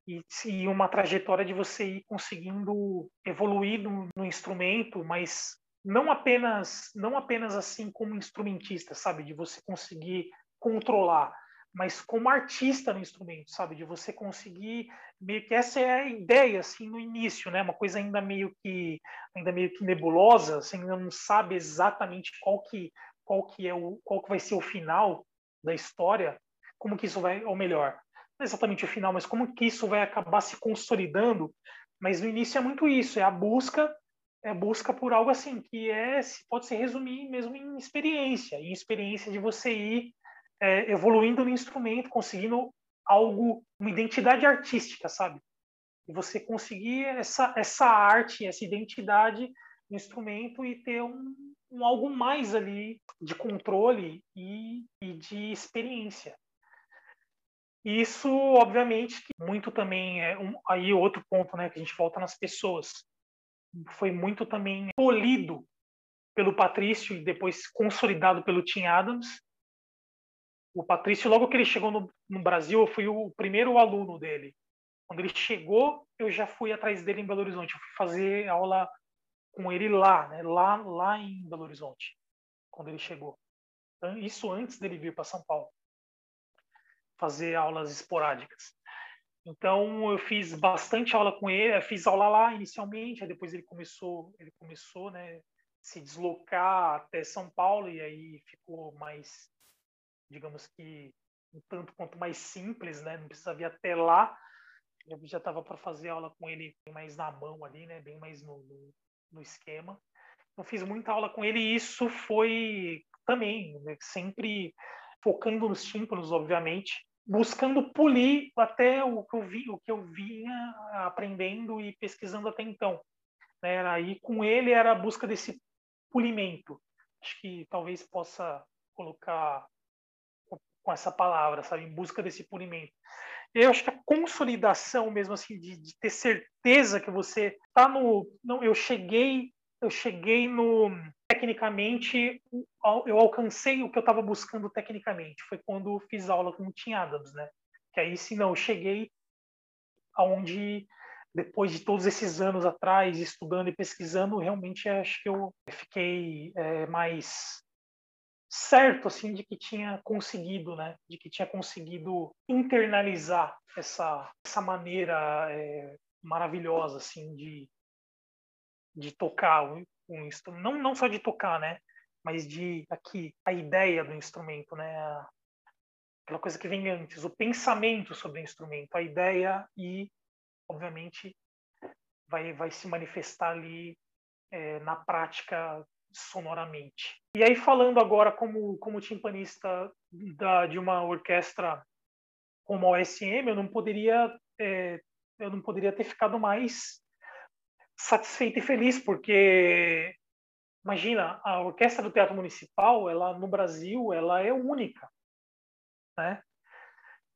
e, e, uma trajetória de você ir conseguindo evoluir no, no instrumento, mas não apenas não apenas assim como instrumentista, sabe, de você conseguir controlar, mas como artista no instrumento, sabe, de você conseguir meio que essa é a ideia assim no início, né, uma coisa ainda meio que ainda meio que nebulosa, você ainda não sabe exatamente qual que qual que é o qual que vai ser o final da história, como que isso vai, ou melhor, não exatamente o final, mas como que isso vai acabar se consolidando, mas no início é muito isso, é a busca é, busca por algo assim, que é pode se resumir mesmo em experiência, em experiência de você ir é, evoluindo no instrumento, conseguindo algo, uma identidade artística, sabe? E você conseguir essa, essa arte, essa identidade no instrumento e ter um, um algo mais ali de controle e, e de experiência. Isso, obviamente, muito também é um, aí outro ponto, né, que a gente volta nas pessoas foi muito também polido pelo Patrício e depois consolidado pelo Tim Adams. O Patrício, logo que ele chegou no, no Brasil, eu fui o primeiro aluno dele. Quando ele chegou, eu já fui atrás dele em Belo Horizonte. Eu fui fazer aula com ele lá, né? lá, lá em Belo Horizonte, quando ele chegou. Isso antes dele vir para São Paulo, fazer aulas esporádicas. Então eu fiz bastante aula com ele, eu fiz aula lá inicialmente, aí depois ele começou, ele começou, né, se deslocar até São Paulo e aí ficou mais, digamos que um tanto quanto mais simples, né, não precisava ir até lá. Eu já estava para fazer aula com ele mais na mão ali, né, bem mais no, no, no esquema. Então fiz muita aula com ele e isso foi também né, sempre focando nos tímpanos, obviamente, buscando polir até o que eu vi, o que eu vinha aprendendo e pesquisando até então. Né? Aí com ele era a busca desse polimento. Acho que talvez possa colocar com essa palavra, sabe, em busca desse polimento. Eu acho que a consolidação mesmo assim de, de ter certeza que você está no, não, eu cheguei, eu cheguei no tecnicamente eu alcancei o que eu estava buscando tecnicamente. Foi quando fiz aula com o Tim Adams, né? Que aí sim, não, eu cheguei aonde depois de todos esses anos atrás, estudando e pesquisando, realmente acho que eu fiquei é, mais certo assim de que tinha conseguido, né? De que tinha conseguido internalizar essa essa maneira é, maravilhosa assim de de tocar um instrumento, não, não só de tocar, né? Mas de aqui a ideia do instrumento, né? Aquela coisa que vem antes, o pensamento sobre o instrumento, a ideia e, obviamente, vai vai se manifestar ali é, na prática sonoramente. E aí falando agora como como timpanista da, de uma orquestra como a OSM, eu não poderia é, eu não poderia ter ficado mais satisfeito e feliz porque imagina a orquestra do Teatro Municipal, ela no Brasil, ela é única, né?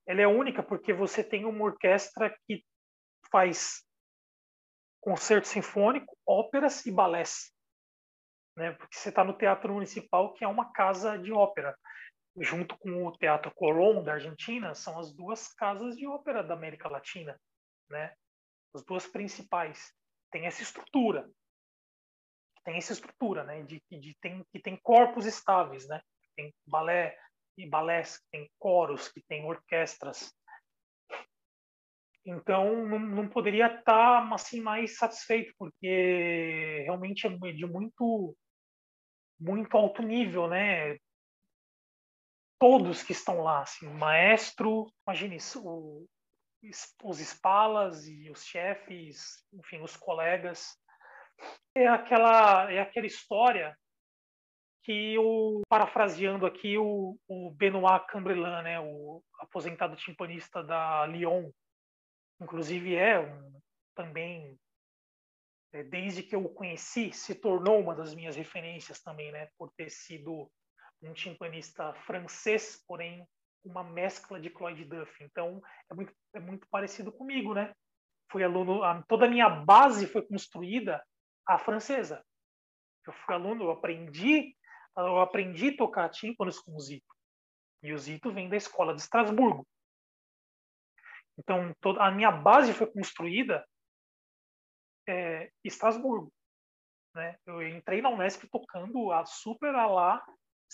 Ela é única porque você tem uma orquestra que faz concerto sinfônico, óperas e balés né? Porque você está no Teatro Municipal, que é uma casa de ópera, junto com o Teatro Colón da Argentina, são as duas casas de ópera da América Latina, né? As duas principais. Tem essa estrutura, tem essa estrutura, né? De, de tem que tem corpos estáveis, né? Tem balé e balés, tem coros, que tem orquestras. Então, não, não poderia estar assim mais satisfeito, porque realmente é de muito muito alto nível, né? Todos que estão lá, assim, o maestro, imagine o, os espalas e os chefes, enfim, os colegas. É aquela, é aquela história que o parafraseando aqui o, o Benoit né, o aposentado timpanista da Lyon, inclusive é um, também é, desde que eu o conheci, se tornou uma das minhas referências também, né? Por ter sido um timpanista francês, porém uma mescla de Cloyd Duff. Então, é muito, é muito parecido comigo, né? Fui aluno, a, toda a minha base foi construída a francesa. Eu fui aluno, eu aprendi, eu aprendi a tocar tímpanos com o Zito. E o Zito vem da escola de Estrasburgo. Então, toda, a minha base foi construída é, Estrasburgo. Né? Eu entrei na Unesp tocando a super a lá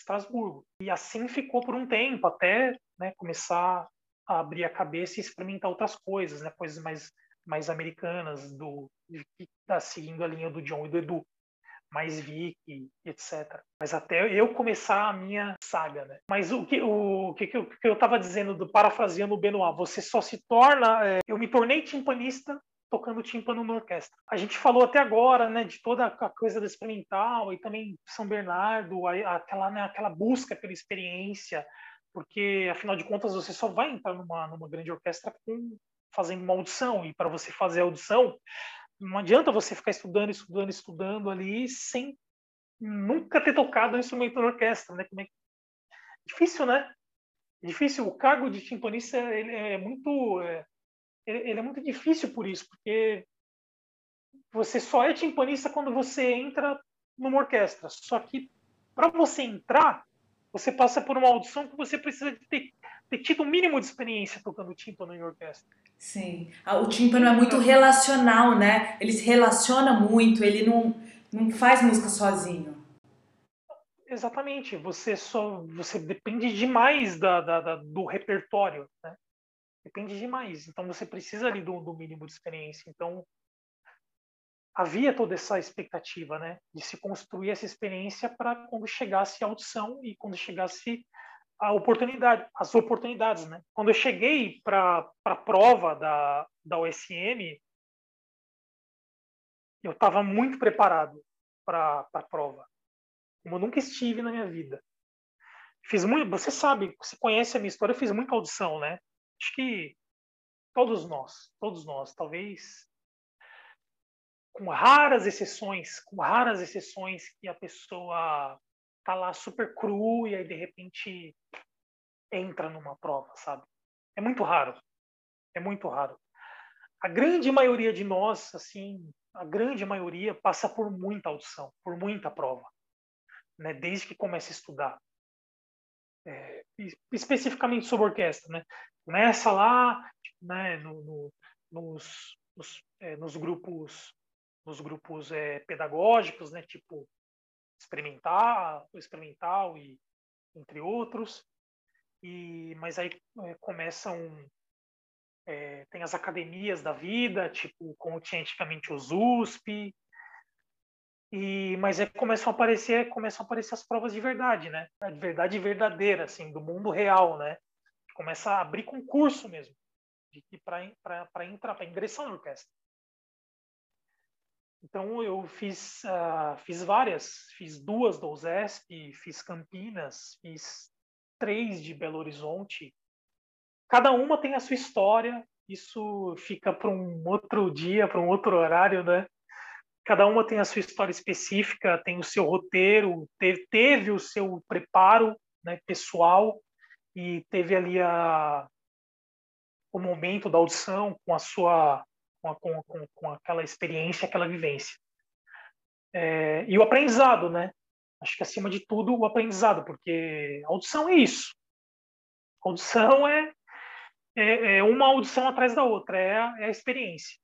Estrasburgo. E assim ficou por um tempo, até né, começar a abrir a cabeça e experimentar outras coisas, né? coisas mais, mais americanas, do, de, tá seguindo a linha do John e do Edu mais Vic, etc. Mas até eu começar a minha saga, né? Mas o que, o, que, que eu estava dizendo, do, parafraseando o Benoit, você só se torna... É, eu me tornei timpanista tocando tímpano na orquestra. A gente falou até agora, né, de toda a coisa do experimental e também São Bernardo, aquela, né, aquela busca pela experiência, porque afinal de contas você só vai entrar numa, numa grande orquestra com, fazendo uma audição e para você fazer a audição não adianta você ficar estudando, estudando, estudando ali sem nunca ter tocado um instrumento na orquestra, né? Como é... Difícil, né? Difícil. O cargo de timpanista ele é muito é, ele, é muito difícil por isso, porque você só é timpanista quando você entra numa orquestra. Só que para você entrar, você passa por uma audição que você precisa ter, ter tido o um mínimo de experiência tocando tímpano em orquestra. Sim, ah, o tímpano é muito relacional, né? Ele se relaciona muito, ele não, não faz música sozinho. Exatamente, você só você depende demais da, da, da do repertório, né? Depende demais. Então você precisa ali do, do mínimo de experiência. Então havia toda essa expectativa, né, de se construir essa experiência para quando chegasse a audição e quando chegasse a oportunidade, as oportunidades, né? Quando eu cheguei para a prova da da OSM, eu estava muito preparado para a prova, como eu nunca estive na minha vida. Fiz muito, você sabe, você conhece a minha história, eu fiz muita audição, né? Acho que todos nós, todos nós, talvez com raras exceções, com raras exceções que a pessoa tá lá super cru e aí de repente entra numa prova, sabe? É muito raro. É muito raro. A grande maioria de nós, assim, a grande maioria passa por muita audição, por muita prova, né? Desde que começa a estudar. É, especificamente sobre orquestra, né? Começa lá, né, no, no, nos, nos, é, nos, grupos, nos grupos é, pedagógicos, né, tipo experimental, experimental e entre outros. E mas aí é, começam é, tem as academias da vida, tipo como tinha antigamente os USP, e, mas aí começam a aparecer, começam a aparecer as provas de verdade, né? A verdade verdadeira, assim, do mundo real, né? Começa a abrir concurso mesmo, de que para entrar, para ingressar na orquestra. Então eu fiz, uh, fiz várias, fiz duas do USESP, fiz Campinas, fiz três de Belo Horizonte. Cada uma tem a sua história, isso fica para um outro dia, para um outro horário, né? Cada uma tem a sua história específica, tem o seu roteiro, teve, teve o seu preparo né, pessoal e teve ali a, o momento da audição com a sua com, com, com, com aquela experiência, aquela vivência. É, e o aprendizado, né? Acho que acima de tudo o aprendizado, porque audição é isso. Audição é, é, é uma audição atrás da outra, é a, é a experiência,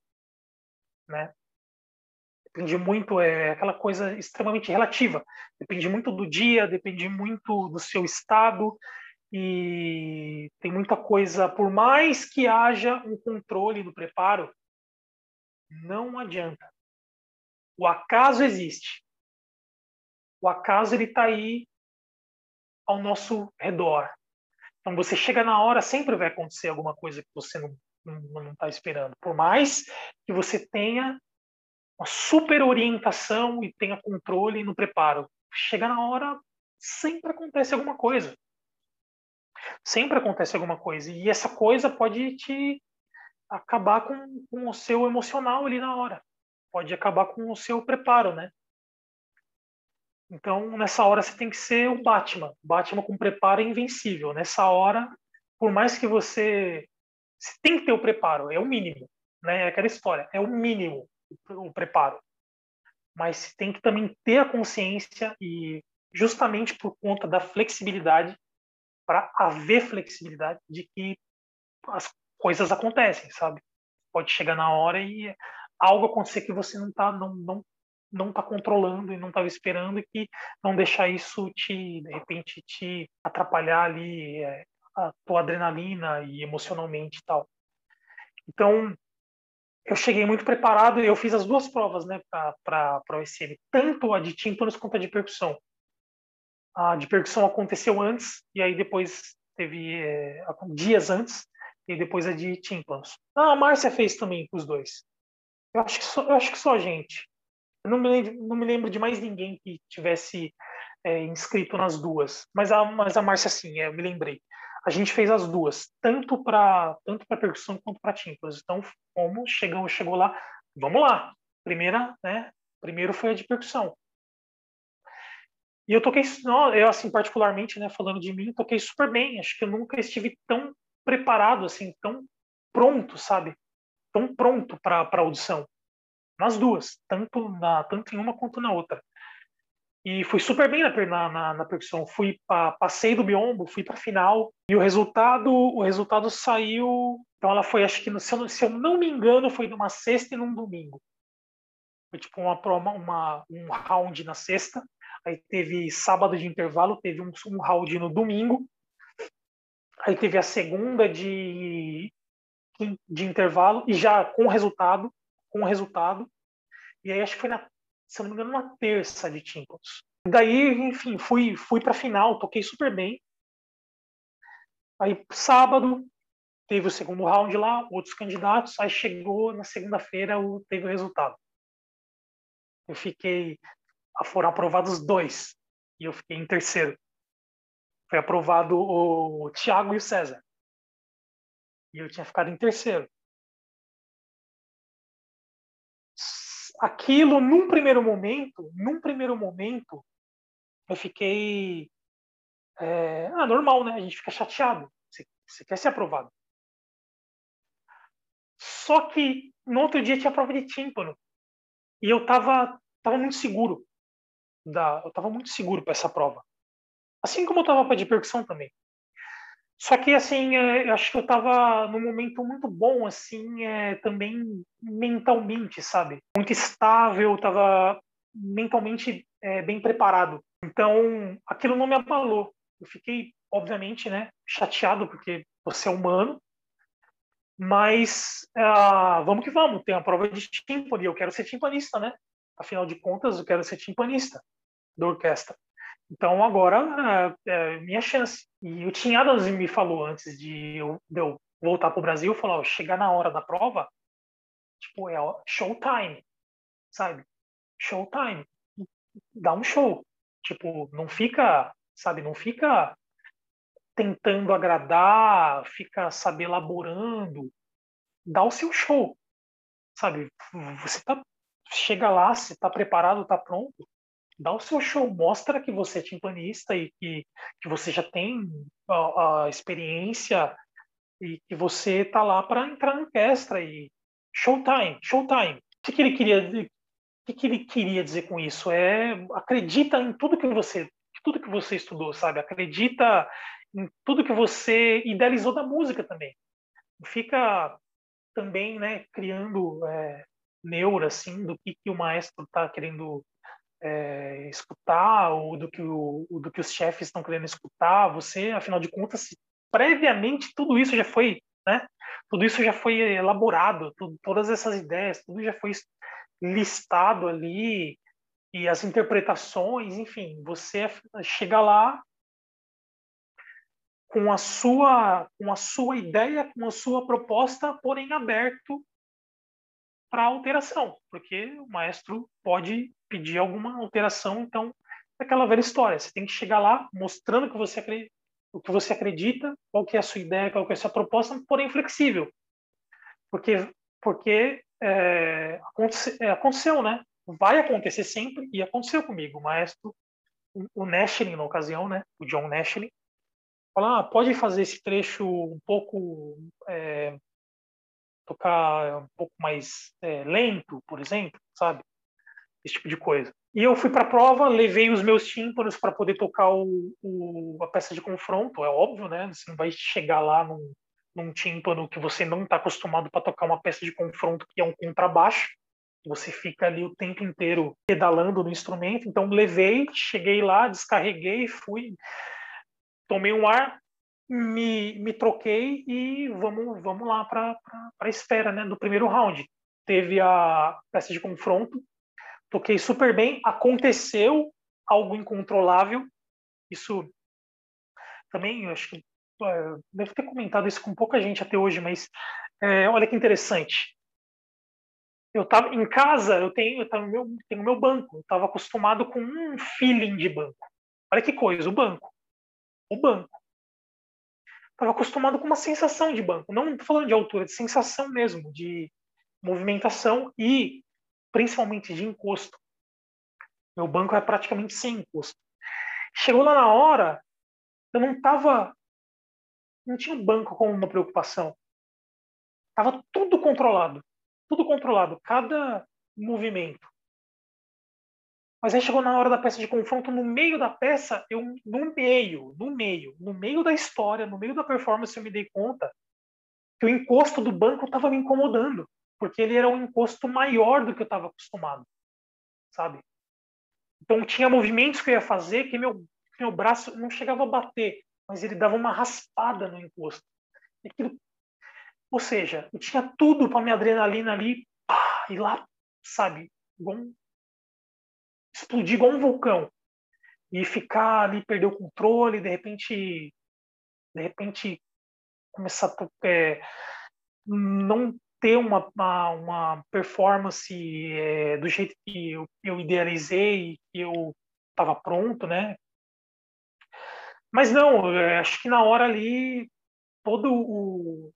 né? Depende muito, é aquela coisa extremamente relativa. Depende muito do dia, depende muito do seu estado, e tem muita coisa, por mais que haja um controle do preparo, não adianta. O acaso existe. O acaso ele está aí ao nosso redor. Então você chega na hora, sempre vai acontecer alguma coisa que você não não está esperando. Por mais que você tenha uma super orientação e tenha controle no preparo, chega na hora, sempre acontece alguma coisa. Sempre acontece alguma coisa. E essa coisa pode te acabar com, com o seu emocional ali na hora. Pode acabar com o seu preparo, né? Então, nessa hora, você tem que ser o Batman. Batman com preparo é invencível. Nessa hora, por mais que você... Você tem que ter o preparo, é o mínimo. Né? É aquela história, é o mínimo o preparo. Mas tem que também ter a consciência e justamente por conta da flexibilidade, para haver flexibilidade de que as coisas acontecem, sabe? Pode chegar na hora e algo acontecer que você não tá não não não tá controlando e não estava esperando e que não deixar isso te de repente te atrapalhar ali é, a tua adrenalina e emocionalmente e tal. Então eu cheguei muito preparado e eu fiz as duas provas, né, para o OSM, tanto a de tímpanos quanto a de percussão. A de percussão aconteceu antes e aí depois teve é, dias antes e depois a de tímpanos. Ah, a Márcia fez também os dois. Eu acho que só, eu acho que só a gente. Eu não me lembro, não me lembro de mais ninguém que tivesse é, inscrito nas duas. Mas a, mas a Márcia, sim, é, eu me lembrei. A gente fez as duas, tanto para tanto para percussão quanto para tímpanos. Então, como chegou, chegou lá, vamos lá. Primeira, né? Primeiro foi a de percussão. E eu toquei, eu assim particularmente, né, falando de mim, toquei super bem. Acho que eu nunca estive tão preparado, assim, tão pronto, sabe? Tão pronto para a audição. Nas duas, tanto, na, tanto em uma quanto na outra. E fui super bem na, na, na percussão. Fui pa, passei do biombo, fui para final e o resultado o resultado saiu. Então ela foi, acho que se eu, se eu não me engano, foi numa sexta e num domingo. Foi tipo uma, uma um round na sexta, aí teve sábado de intervalo, teve um, um round no domingo Aí teve a segunda de, de intervalo e já com resultado, com resultado. E aí acho que foi na, se não me engano, na terça de Timples. Daí, enfim, fui fui para final, toquei super bem. Aí sábado teve o segundo round lá, outros candidatos, aí chegou na segunda-feira teve o resultado. Eu fiquei foram aprovados dois e eu fiquei em terceiro foi aprovado o Thiago e o César. E eu tinha ficado em terceiro. Aquilo, num primeiro momento, num primeiro momento, eu fiquei. É, ah, normal, né? A gente fica chateado. Você, você quer ser aprovado. Só que no outro dia tinha prova de tímpano. E eu tava, tava muito seguro. Da, eu tava muito seguro para essa prova. Assim como eu estava para de percussão também. Só que, assim, é, eu acho que eu estava num momento muito bom, assim, é, também mentalmente, sabe? Muito estável, estava mentalmente é, bem preparado. Então, aquilo não me abalou. Eu fiquei, obviamente, né, chateado, porque você é humano, mas ah, vamos que vamos, tem a prova de timpani, eu quero ser timpanista, né? Afinal de contas, eu quero ser timpanista da orquestra. Então agora é, é minha chance. E o Tim Adams me falou antes de eu, de eu voltar para o Brasil, falou: chegar na hora da prova, tipo, é showtime. sabe? Showtime. Dá um show. Tipo, não fica, sabe, não fica tentando agradar, fica, sabe, elaborando. Dá o seu show, sabe? Você tá, chega lá, você está preparado, está pronto, dá o seu show, mostra que você é timpanista e que, que você já tem a, a experiência e que você está lá para entrar na orquestra e showtime, showtime. O que, que ele queria, o que, que ele queria dizer com isso? É acredita em tudo que você, tudo que você estudou, sabe? Acredita em tudo que você idealizou da música também. Fica também, né, criando é, neura assim do que, que o maestro está querendo é, escutar ou do que o, do que os chefes estão querendo escutar. Você, afinal de contas, previamente tudo isso já foi, né? Tudo isso já foi elaborado, tudo, todas essas ideias, tudo já foi listado ali e as interpretações, enfim, você chega lá com a sua com a sua ideia, com a sua proposta, porém aberto para alteração, porque o maestro pode pedir alguma alteração, então é aquela velha história, você tem que chegar lá mostrando que você o que você acredita, qual que é a sua ideia, qual que é a sua proposta, porém flexível, porque porque é, aconteceu, é, aconteceu, né? Vai acontecer sempre e aconteceu comigo. O maestro, o Nashling na ocasião, né? O John Nashling, falar, ah, pode fazer esse trecho um pouco é, tocar um pouco mais é, lento, por exemplo, sabe? Esse tipo de coisa. E eu fui para a prova, levei os meus tímpanos para poder tocar o, o, a peça de confronto, é óbvio, né? Você não vai chegar lá num, num tímpano que você não está acostumado para tocar uma peça de confronto que é um contrabaixo. Você fica ali o tempo inteiro pedalando no instrumento. Então, levei, cheguei lá, descarreguei, fui, tomei um ar, me, me troquei e vamos, vamos lá para a espera né, do primeiro round. Teve a peça de confronto, toquei super bem, aconteceu algo incontrolável. Isso também, eu acho que é, devo ter comentado isso com pouca gente até hoje, mas é, olha que interessante. Eu estava em casa, eu tenho, eu tava meu, tenho meu banco, eu estava acostumado com um feeling de banco. Olha que coisa, o banco. O banco estava acostumado com uma sensação de banco. Não estou falando de altura, de sensação mesmo, de movimentação e principalmente de encosto. Meu banco é praticamente sem encosto. Chegou lá na hora, eu não estava. Não tinha banco como uma preocupação. Estava tudo controlado. Tudo controlado. Cada movimento. Mas aí chegou na hora da peça de confronto, no meio da peça, eu no meio, no meio, no meio da história, no meio da performance, eu me dei conta que o encosto do banco estava me incomodando, porque ele era um encosto maior do que eu estava acostumado, sabe? Então tinha movimentos que eu ia fazer que meu meu braço não chegava a bater, mas ele dava uma raspada no encosto. Aquilo, ou seja, eu tinha tudo para minha adrenalina ali pá, lá, sabe, igual um explodir igual um vulcão e ficar ali, perder o controle, de repente, de repente começar a é, não ter uma, uma, uma performance é, do jeito que eu, eu idealizei, que eu estava pronto, né? Mas não, acho que na hora ali todo o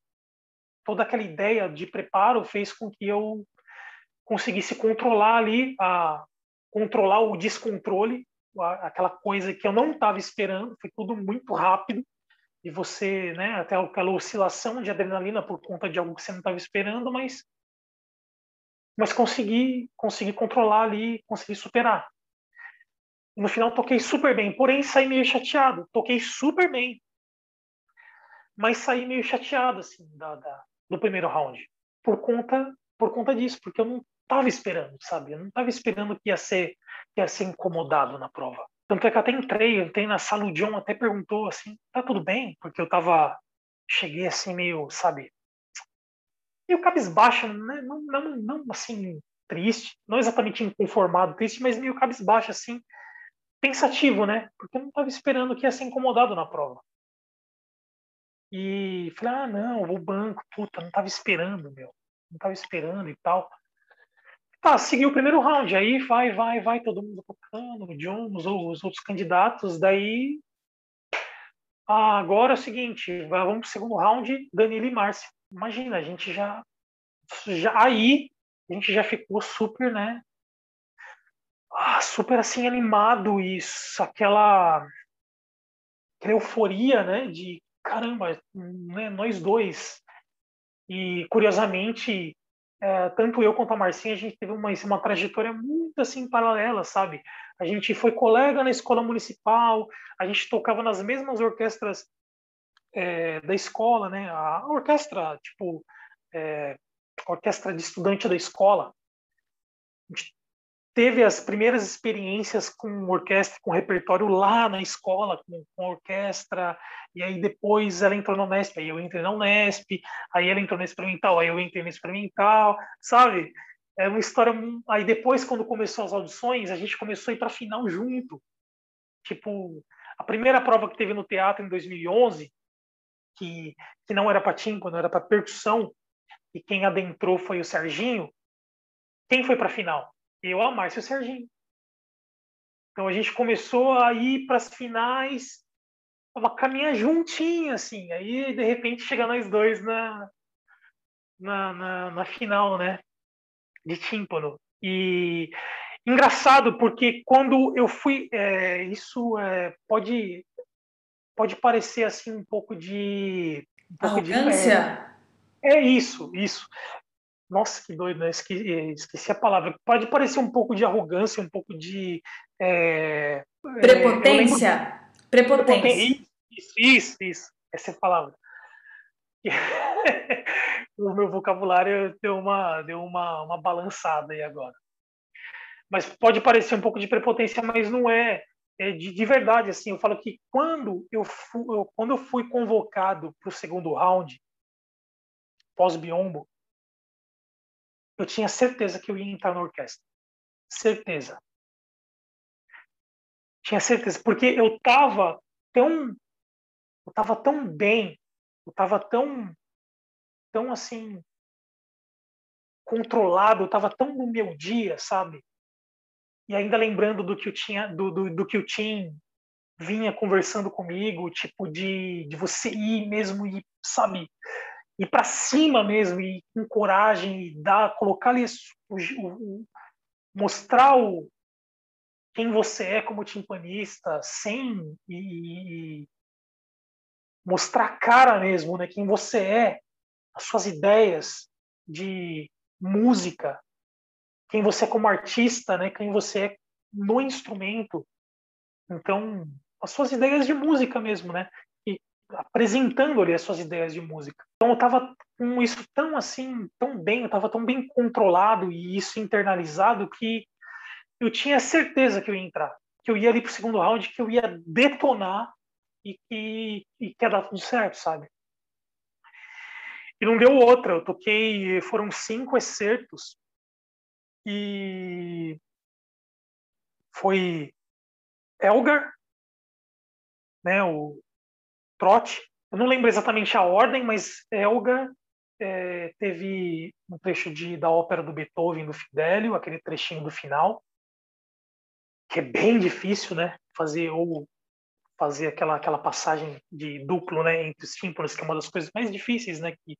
toda aquela ideia de preparo fez com que eu conseguisse controlar ali a, controlar o descontrole, aquela coisa que eu não estava esperando, foi tudo muito rápido e você, né, até aquela oscilação de adrenalina por conta de algo que você não estava esperando, mas mas consegui, consegui controlar ali, consegui superar. No final toquei super bem, porém saí meio chateado. Toquei super bem, mas saí meio chateado assim da, da do primeiro round por conta por conta disso, porque eu não estava esperando, sabe? Eu não estava esperando que ia ser que ia ser incomodado na prova. Tanto é que até entrei, entrei na sala, o John até perguntou assim, tá tudo bem? Porque eu tava, cheguei assim meio, sabe, meio cabisbaixo, né? não, não, não assim, triste, não exatamente inconformado, triste, mas meio cabisbaixo, assim, pensativo, né? Porque eu não estava esperando que ia ser incomodado na prova. E falei, ah, não, o banco, puta, não estava esperando, meu, não estava esperando e tal. Tá, seguiu o primeiro round, aí vai, vai, vai, todo mundo tocando, o John, os, os outros candidatos, daí ah, agora é o seguinte, vamos para o segundo round, Danilo e Márcia. Imagina, a gente já, já aí a gente já ficou super, né? Ah, super assim animado e aquela, aquela euforia, né? De caramba, né, nós dois. E curiosamente, é, tanto eu quanto a Marcinha, a gente teve uma, uma trajetória muito assim paralela, sabe? A gente foi colega na escola municipal, a gente tocava nas mesmas orquestras é, da escola, né? A orquestra, tipo, é, orquestra de estudante da escola. A gente teve as primeiras experiências com orquestra, com repertório lá na escola, com, com orquestra, e aí depois ela entrou na Unesp, aí eu entrei na Unesp, aí ela entrou na experimental, aí eu entrei na experimental, sabe? É uma história. Aí depois, quando começou as audições, a gente começou a ir para final junto. Tipo, a primeira prova que teve no teatro em 2011, que, que não era para timbre, não era para percussão, e quem adentrou foi o Serginho. Quem foi para final? Eu, a Márcia e o Serginho. Então a gente começou a ir para as finais, uma caminhar juntinho, assim. Aí, de repente, chega nós dois na, na, na, na final, né? De tímpano. E engraçado, porque quando eu fui. É, isso é, pode, pode parecer assim um pouco de. Um pouco Arrogância? De, é, é isso, isso. Nossa, que doido, né? Esqueci, esqueci, a palavra. Pode parecer um pouco de arrogância, um pouco de. É, Prepotência? É, Prepotência. Isso, isso, isso. Essa é a palavra. [laughs] o meu vocabulário deu uma, deu uma, uma balançada aí agora. Mas pode parecer um pouco de prepotência, mas não é. é de, de verdade, assim, eu falo que quando eu, fui, eu quando eu fui convocado para o segundo round, pós-biombo, eu tinha certeza que eu ia entrar na orquestra. Certeza. Tinha certeza, porque eu estava tão eu tava tão bem, eu estava tão tão assim controlado, eu estava tão no meu dia, sabe? E ainda lembrando do que eu tinha do, do, do que o Tim vinha conversando comigo, tipo de, de você ir mesmo e sabe, ir para cima mesmo e com coragem e dar, colocar ali o, o, mostrar o quem você é como timpanista sem e, e mostrar a cara mesmo, né? Quem você é, as suas ideias de música, quem você é como artista, né? Quem você é no instrumento. Então, as suas ideias de música mesmo, né? Apresentando ali as suas ideias de música. Então eu estava com isso tão assim, tão bem, eu estava tão bem controlado e isso internalizado que eu tinha certeza que eu ia entrar, que eu ia ali para o segundo round, que eu ia detonar e que, e que ia dar tudo certo, sabe? E não deu outra, eu toquei, foram cinco excertos e foi Elgar, né, o trote. Eu não lembro exatamente a ordem, mas Elga é, teve um trecho de, da ópera do Beethoven, do Fidelio, aquele trechinho do final, que é bem difícil, né? Fazer ou fazer aquela aquela passagem de duplo, né, entre os tímpanos, que é uma das coisas mais difíceis, né, que,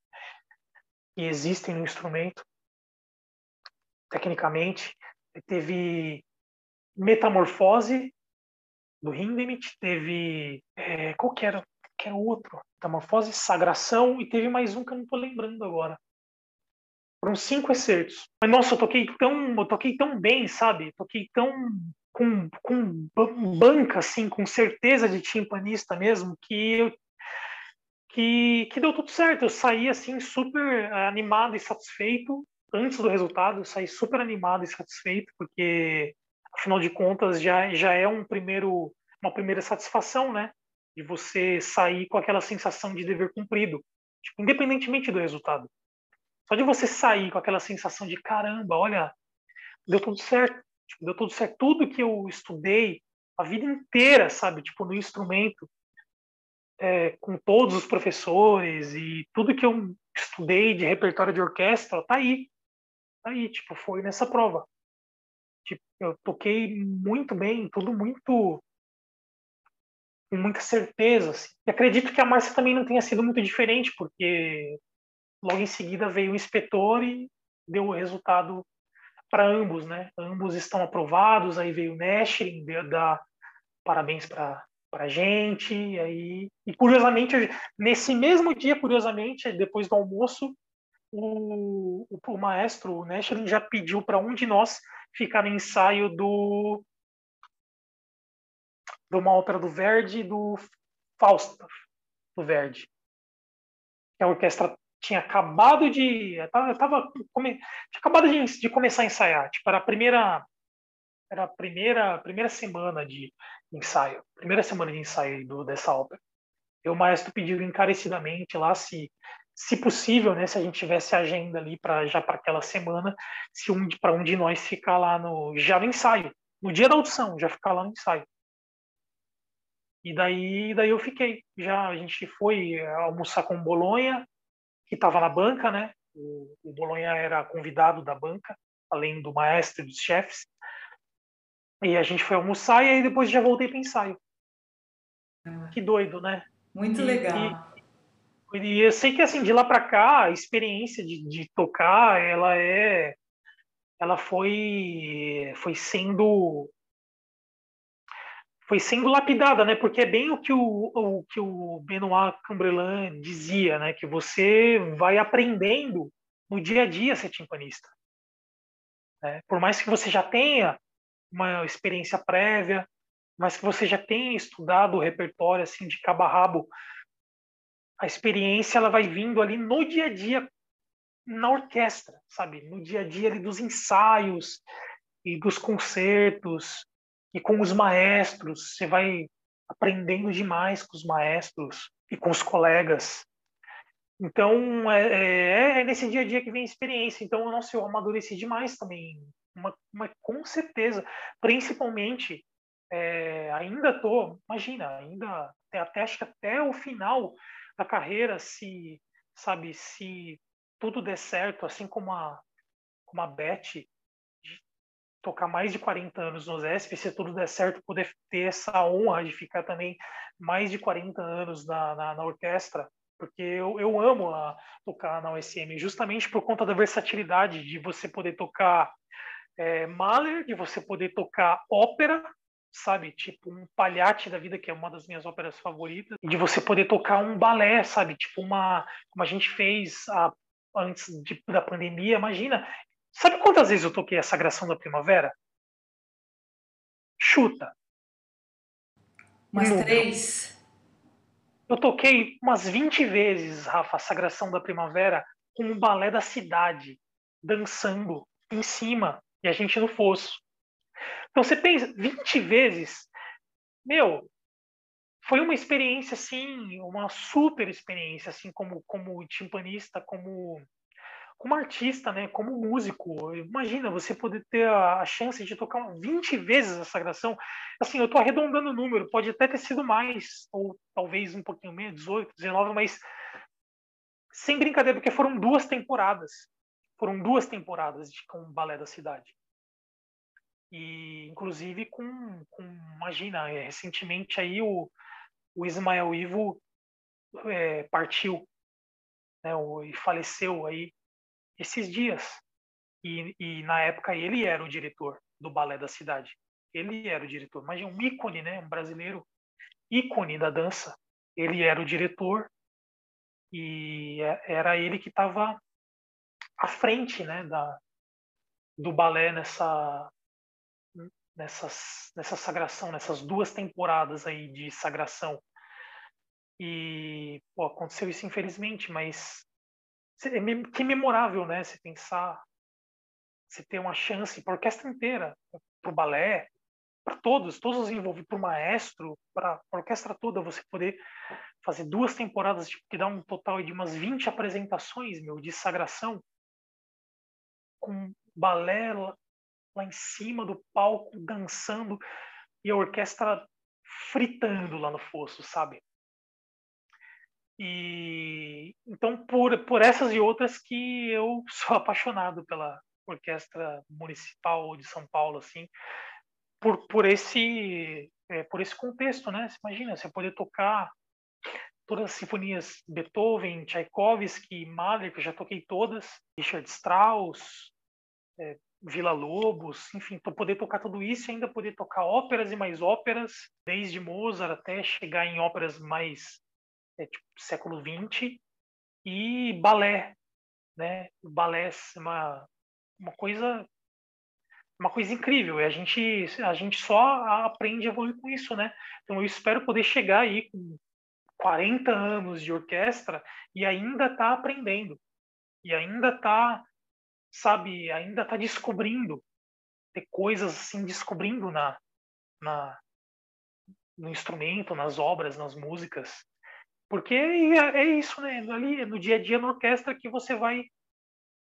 que existem no instrumento. Tecnicamente, teve Metamorfose do Hindemith, teve é, qual que era que era outro. Metamorfose, Sagração e teve mais um que eu não tô lembrando agora. Foram cinco excertos. Mas nossa, eu toquei tão, eu toquei tão bem, sabe? Toquei tão com, com banca, assim, com certeza de timpanista mesmo, que eu, que, que deu tudo certo. Eu saí assim super animado e satisfeito antes do resultado. Eu saí super animado e satisfeito porque afinal de contas já já é um primeiro uma primeira satisfação, né? De você sair com aquela sensação de dever cumprido, tipo, independentemente do resultado. Só de você sair com aquela sensação de caramba, olha, deu tudo certo, tipo, deu tudo certo, tudo que eu estudei a vida inteira, sabe, tipo no instrumento, é, com todos os professores e tudo que eu estudei de repertório de orquestra, tá aí. aí, tipo, foi nessa prova. Tipo, eu toquei muito bem, tudo muito com muita certeza. Assim. E acredito que a Márcia também não tenha sido muito diferente, porque logo em seguida veio o inspetor e deu o resultado para ambos, né? Ambos estão aprovados, aí veio o Nashrin, dar parabéns para para gente, e aí e curiosamente nesse mesmo dia, curiosamente, depois do almoço, o, o, o maestro o já pediu para um de nós ficar no ensaio do de uma ópera do Verdi do Fausto do Verdi. A orquestra tinha acabado de tava, tava come, tinha acabado de, de, começar a ensaiar, tipo, era a primeira era a primeira primeira semana de ensaio, primeira semana de ensaio do, dessa ópera. E o maestro pediu encarecidamente lá se se possível, né, se a gente tivesse agenda ali para já para aquela semana, se um para um de nós ficar lá no já no ensaio, no dia da audição, já ficar lá no ensaio. E daí, daí eu fiquei. Já a gente foi almoçar com o Bolonha, que estava na banca, né? O, o Bolonha era convidado da banca, além do maestro e dos chefes. E a gente foi almoçar e aí depois já voltei para ensaio. Ah, que doido, né? Muito e, legal. E, e, eu sei que assim de lá para cá a experiência de, de tocar ela é ela foi foi sendo foi sendo lapidada, né? Porque é bem o que o, o que o Benoit Cambrelan dizia, né? Que você vai aprendendo no dia a dia ser timpanista. Né? Por mais que você já tenha uma experiência prévia, mas que você já tenha estudado o repertório assim de cabo a rabo, a experiência ela vai vindo ali no dia a dia na orquestra, sabe? No dia a dia ali dos ensaios e dos concertos e com os maestros, você vai aprendendo demais com os maestros e com os colegas. Então, é, é, é nesse dia a dia que vem a experiência. Então, nossa, eu amadureci demais também, uma, uma, com certeza. Principalmente, é, ainda tô, imagina, ainda até acho que até o final da carreira, se sabe, se tudo der certo, assim como a como a Beth tocar mais de 40 anos no ZESP, se tudo der certo, poder ter essa honra de ficar também mais de 40 anos na, na, na orquestra, porque eu, eu amo a, tocar na USM, justamente por conta da versatilidade de você poder tocar é, Mahler, de você poder tocar ópera, sabe, tipo um palhate da vida, que é uma das minhas óperas favoritas, de você poder tocar um balé, sabe, tipo uma, como a gente fez a, antes de, da pandemia, imagina, Sabe quantas vezes eu toquei a Sagração da Primavera? Chuta. Umas Número. três. Eu toquei umas 20 vezes, Rafa, a Sagração da Primavera com um balé da cidade, dançando em cima e a gente no fosso. Então você pensa, 20 vezes, meu, foi uma experiência assim, uma super experiência assim como como timpanista, como como artista, né, como músico, imagina você poder ter a, chance de tocar 20 vezes a sagração. Assim, eu estou arredondando o número, pode até ter sido mais, ou talvez um pouquinho menos, 18, 19, mas sem brincadeira, porque foram duas temporadas. Foram duas temporadas de, com o Balé da Cidade. E, inclusive, com, com imagina, é, recentemente aí o, o Ismael Ivo é, partiu né, e faleceu aí esses dias. E, e, na época ele era o diretor do balé da cidade. Ele era o diretor, mas um ícone, né? Um brasileiro ícone da dança. Ele era o diretor e é, era ele que estava à frente, né? Da, do balé nessa nessas nessa sagração, nessas duas temporadas aí de sagração. E pô, aconteceu isso infelizmente, mas é que memorável, né? Se pensar, se ter uma chance para a orquestra inteira, para o balé, para todos, todos os envolvidos, para o maestro, para a orquestra toda, você poder fazer duas temporadas, tipo, que dá um total de umas 20 apresentações, meu, de sagração, com balé lá, lá em cima do palco, dançando, e a orquestra fritando lá no fosso, sabe? E então por, por essas e outras que eu [laughs] sou apaixonado pela orquestra municipal de São Paulo, assim, por, por esse é, por esse contexto, né? Você imagina, você poder tocar todas as sinfonias Beethoven, Tchaikovsky, Mahler, que eu já toquei todas, Richard Strauss, é, Vila Lobos, enfim, poder tocar tudo isso e ainda poder tocar óperas e mais óperas, desde Mozart até chegar em óperas mais é, tipo, século XX e balé, né? O balé é uma, uma coisa uma coisa incrível. E a gente a gente só aprende a evoluir com isso, né? Então eu espero poder chegar aí com 40 anos de orquestra e ainda tá aprendendo. E ainda tá, sabe, ainda tá descobrindo ter coisas assim descobrindo na na no instrumento, nas obras, nas músicas. Porque é, é isso, né? Ali no dia a dia na orquestra que você vai.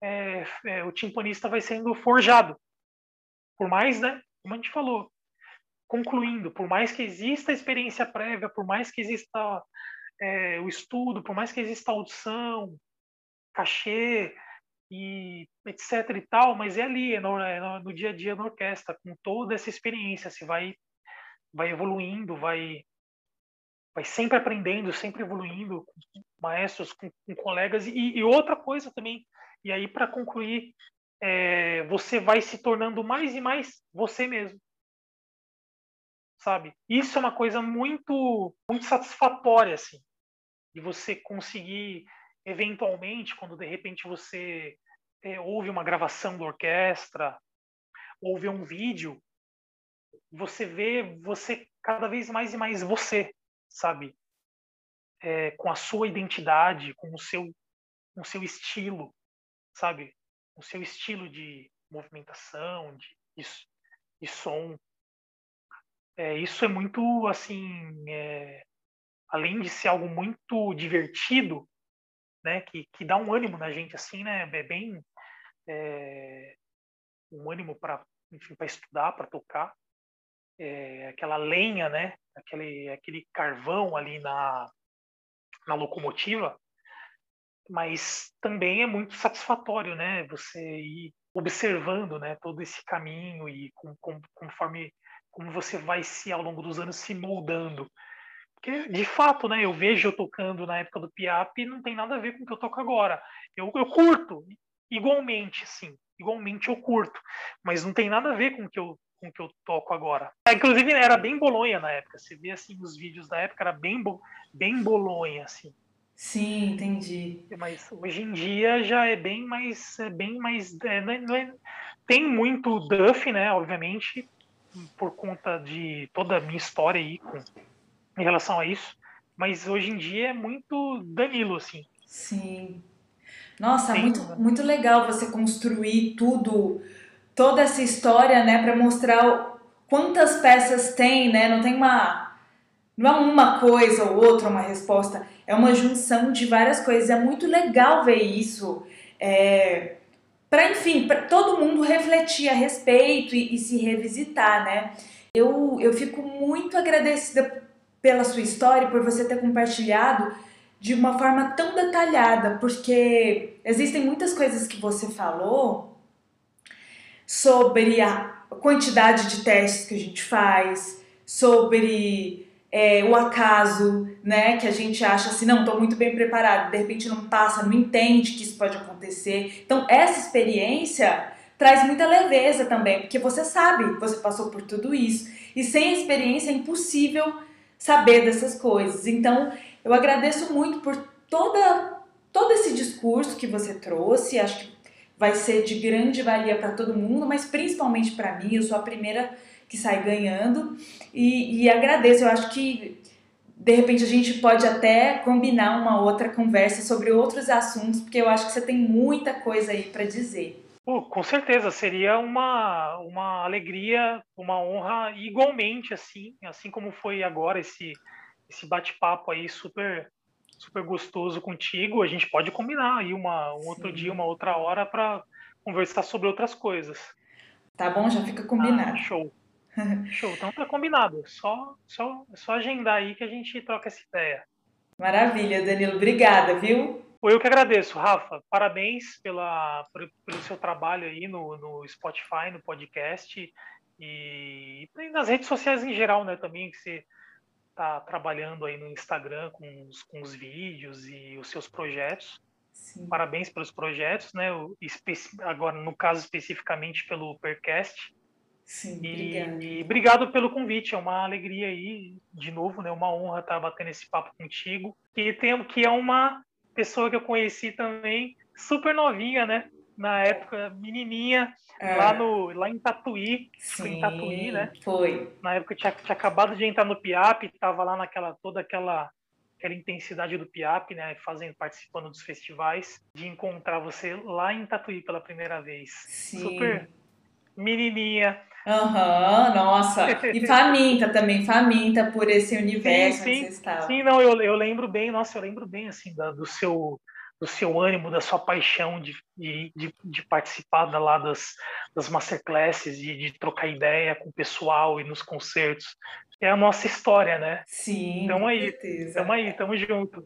É, é, o timpanista vai sendo forjado. Por mais, né? Como a gente falou, concluindo, por mais que exista experiência prévia, por mais que exista é, o estudo, por mais que exista audição, cachê e etc e tal, mas é ali, é no, é no, no dia a dia na orquestra, com toda essa experiência, se vai, vai evoluindo, vai vai sempre aprendendo, sempre evoluindo com maestros, com, com colegas. E, e, outra coisa também, e aí para concluir, é, você vai se tornando mais e mais você mesmo. Sabe? Isso é uma coisa muito, muito satisfatória, assim, de você conseguir, eventualmente, quando de repente você é, ouve uma gravação da orquestra, ouve um vídeo, você vê você cada vez mais e mais você, sabe? É, com a sua identidade, com o seu, com o seu estilo, sabe? O seu estilo de movimentação, de, de, som. É, isso é muito, assim, é, além de ser algo muito divertido, né, que, que dá um ânimo na gente, assim, né, é bem é, um ânimo para, para estudar, para tocar, é, aquela lenha, né, aquele, aquele carvão ali na, na locomotiva, mas também é muito satisfatório, né? Você ir observando, né, todo esse caminho e com, com, conforme como você vai se ao longo dos anos se moldando. Porque de fato, né, eu vejo eu tocando na época do Piap e não tem nada a ver com o que eu toco agora. Eu, eu curto igualmente, sim, igualmente eu curto, mas não tem nada a ver com o que eu com que eu toco agora. É, inclusive era bem bolonha na época. Você vê assim os vídeos da época era bem bem bolonha assim. Sim, entendi. Mas hoje em dia já é bem mais é bem mais é, não é, não é, tem muito Duff, né? Obviamente por conta de toda a minha história aí com em relação a isso. Mas hoje em dia é muito Danilo assim. Sim. Nossa, muito, muito legal você construir tudo toda essa história, né, para mostrar quantas peças tem, né? Não tem uma não é uma coisa ou outra uma resposta, é uma junção de várias coisas. É muito legal ver isso. É, para enfim, para todo mundo refletir a respeito e, e, se revisitar, né? Eu, eu fico muito agradecida pela sua história, por você ter compartilhado de uma forma tão detalhada, porque existem muitas coisas que você falou sobre a quantidade de testes que a gente faz, sobre é, o acaso, né? Que a gente acha assim, não, estou muito bem preparado, de repente não passa, não entende que isso pode acontecer. Então, essa experiência traz muita leveza também, porque você sabe, você passou por tudo isso. E sem experiência é impossível saber dessas coisas. Então, eu agradeço muito por toda todo esse discurso que você trouxe. Acho que vai ser de grande valia para todo mundo, mas principalmente para mim, eu sou a primeira que sai ganhando e, e agradeço. Eu acho que de repente a gente pode até combinar uma outra conversa sobre outros assuntos, porque eu acho que você tem muita coisa aí para dizer. Oh, com certeza, seria uma, uma alegria, uma honra igualmente, assim, assim como foi agora esse, esse bate-papo aí super super gostoso contigo. A gente pode combinar aí uma, um outro dia, uma outra hora para conversar sobre outras coisas. Tá bom, já fica combinado. Ah, show. [laughs] show. Então tá combinado. Só, só, só agendar aí que a gente troca essa ideia. Maravilha, Danilo. Obrigada, viu? Eu que agradeço, Rafa. Parabéns pela, pelo seu trabalho aí no, no Spotify, no podcast e nas redes sociais em geral, né? Também que você está trabalhando aí no Instagram com os, com os vídeos e os seus projetos. Sim. Parabéns pelos projetos, né? Agora, no caso especificamente pelo Percast. Sim, e, e obrigado pelo convite. É uma alegria aí, de novo, né? Uma honra estar batendo esse papo contigo. E tem, que é uma pessoa que eu conheci também, super novinha, né? Na época, menininha, é. lá, no, lá em Tatuí. Sim, em Tatuí, né? Foi. Na época tinha, tinha acabado de entrar no PIAP, tava lá naquela, toda aquela aquela intensidade do PIAP, né, fazendo, participando dos festivais, de encontrar você lá em Tatuí pela primeira vez. Sim. Super menininha. Aham, uhum, nossa. [laughs] E faminta também, faminta por esse universo sim, sim, que você estava. Sim, não, eu, eu lembro bem, nossa, eu lembro bem, assim, da, do seu do seu ânimo, da sua paixão de, de, de, participar da, lá das, das masterclasses, de, de trocar ideia com o pessoal e nos concertos. É a nossa história, né? Sim, tamo aí, Tamo aí, tamo junto.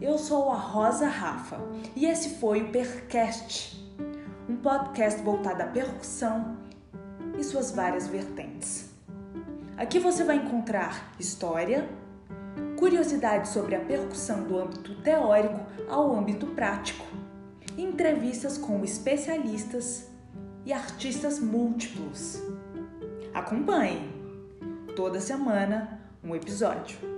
Eu sou a Rosa Rafa e esse foi o Percast, um podcast voltado à percussão e suas várias vertentes. Aqui você vai encontrar história, curiosidades sobre a percussão do âmbito teórico ao âmbito prático, entrevistas com especialistas e artistas múltiplos. Acompanhe! Toda semana um episódio.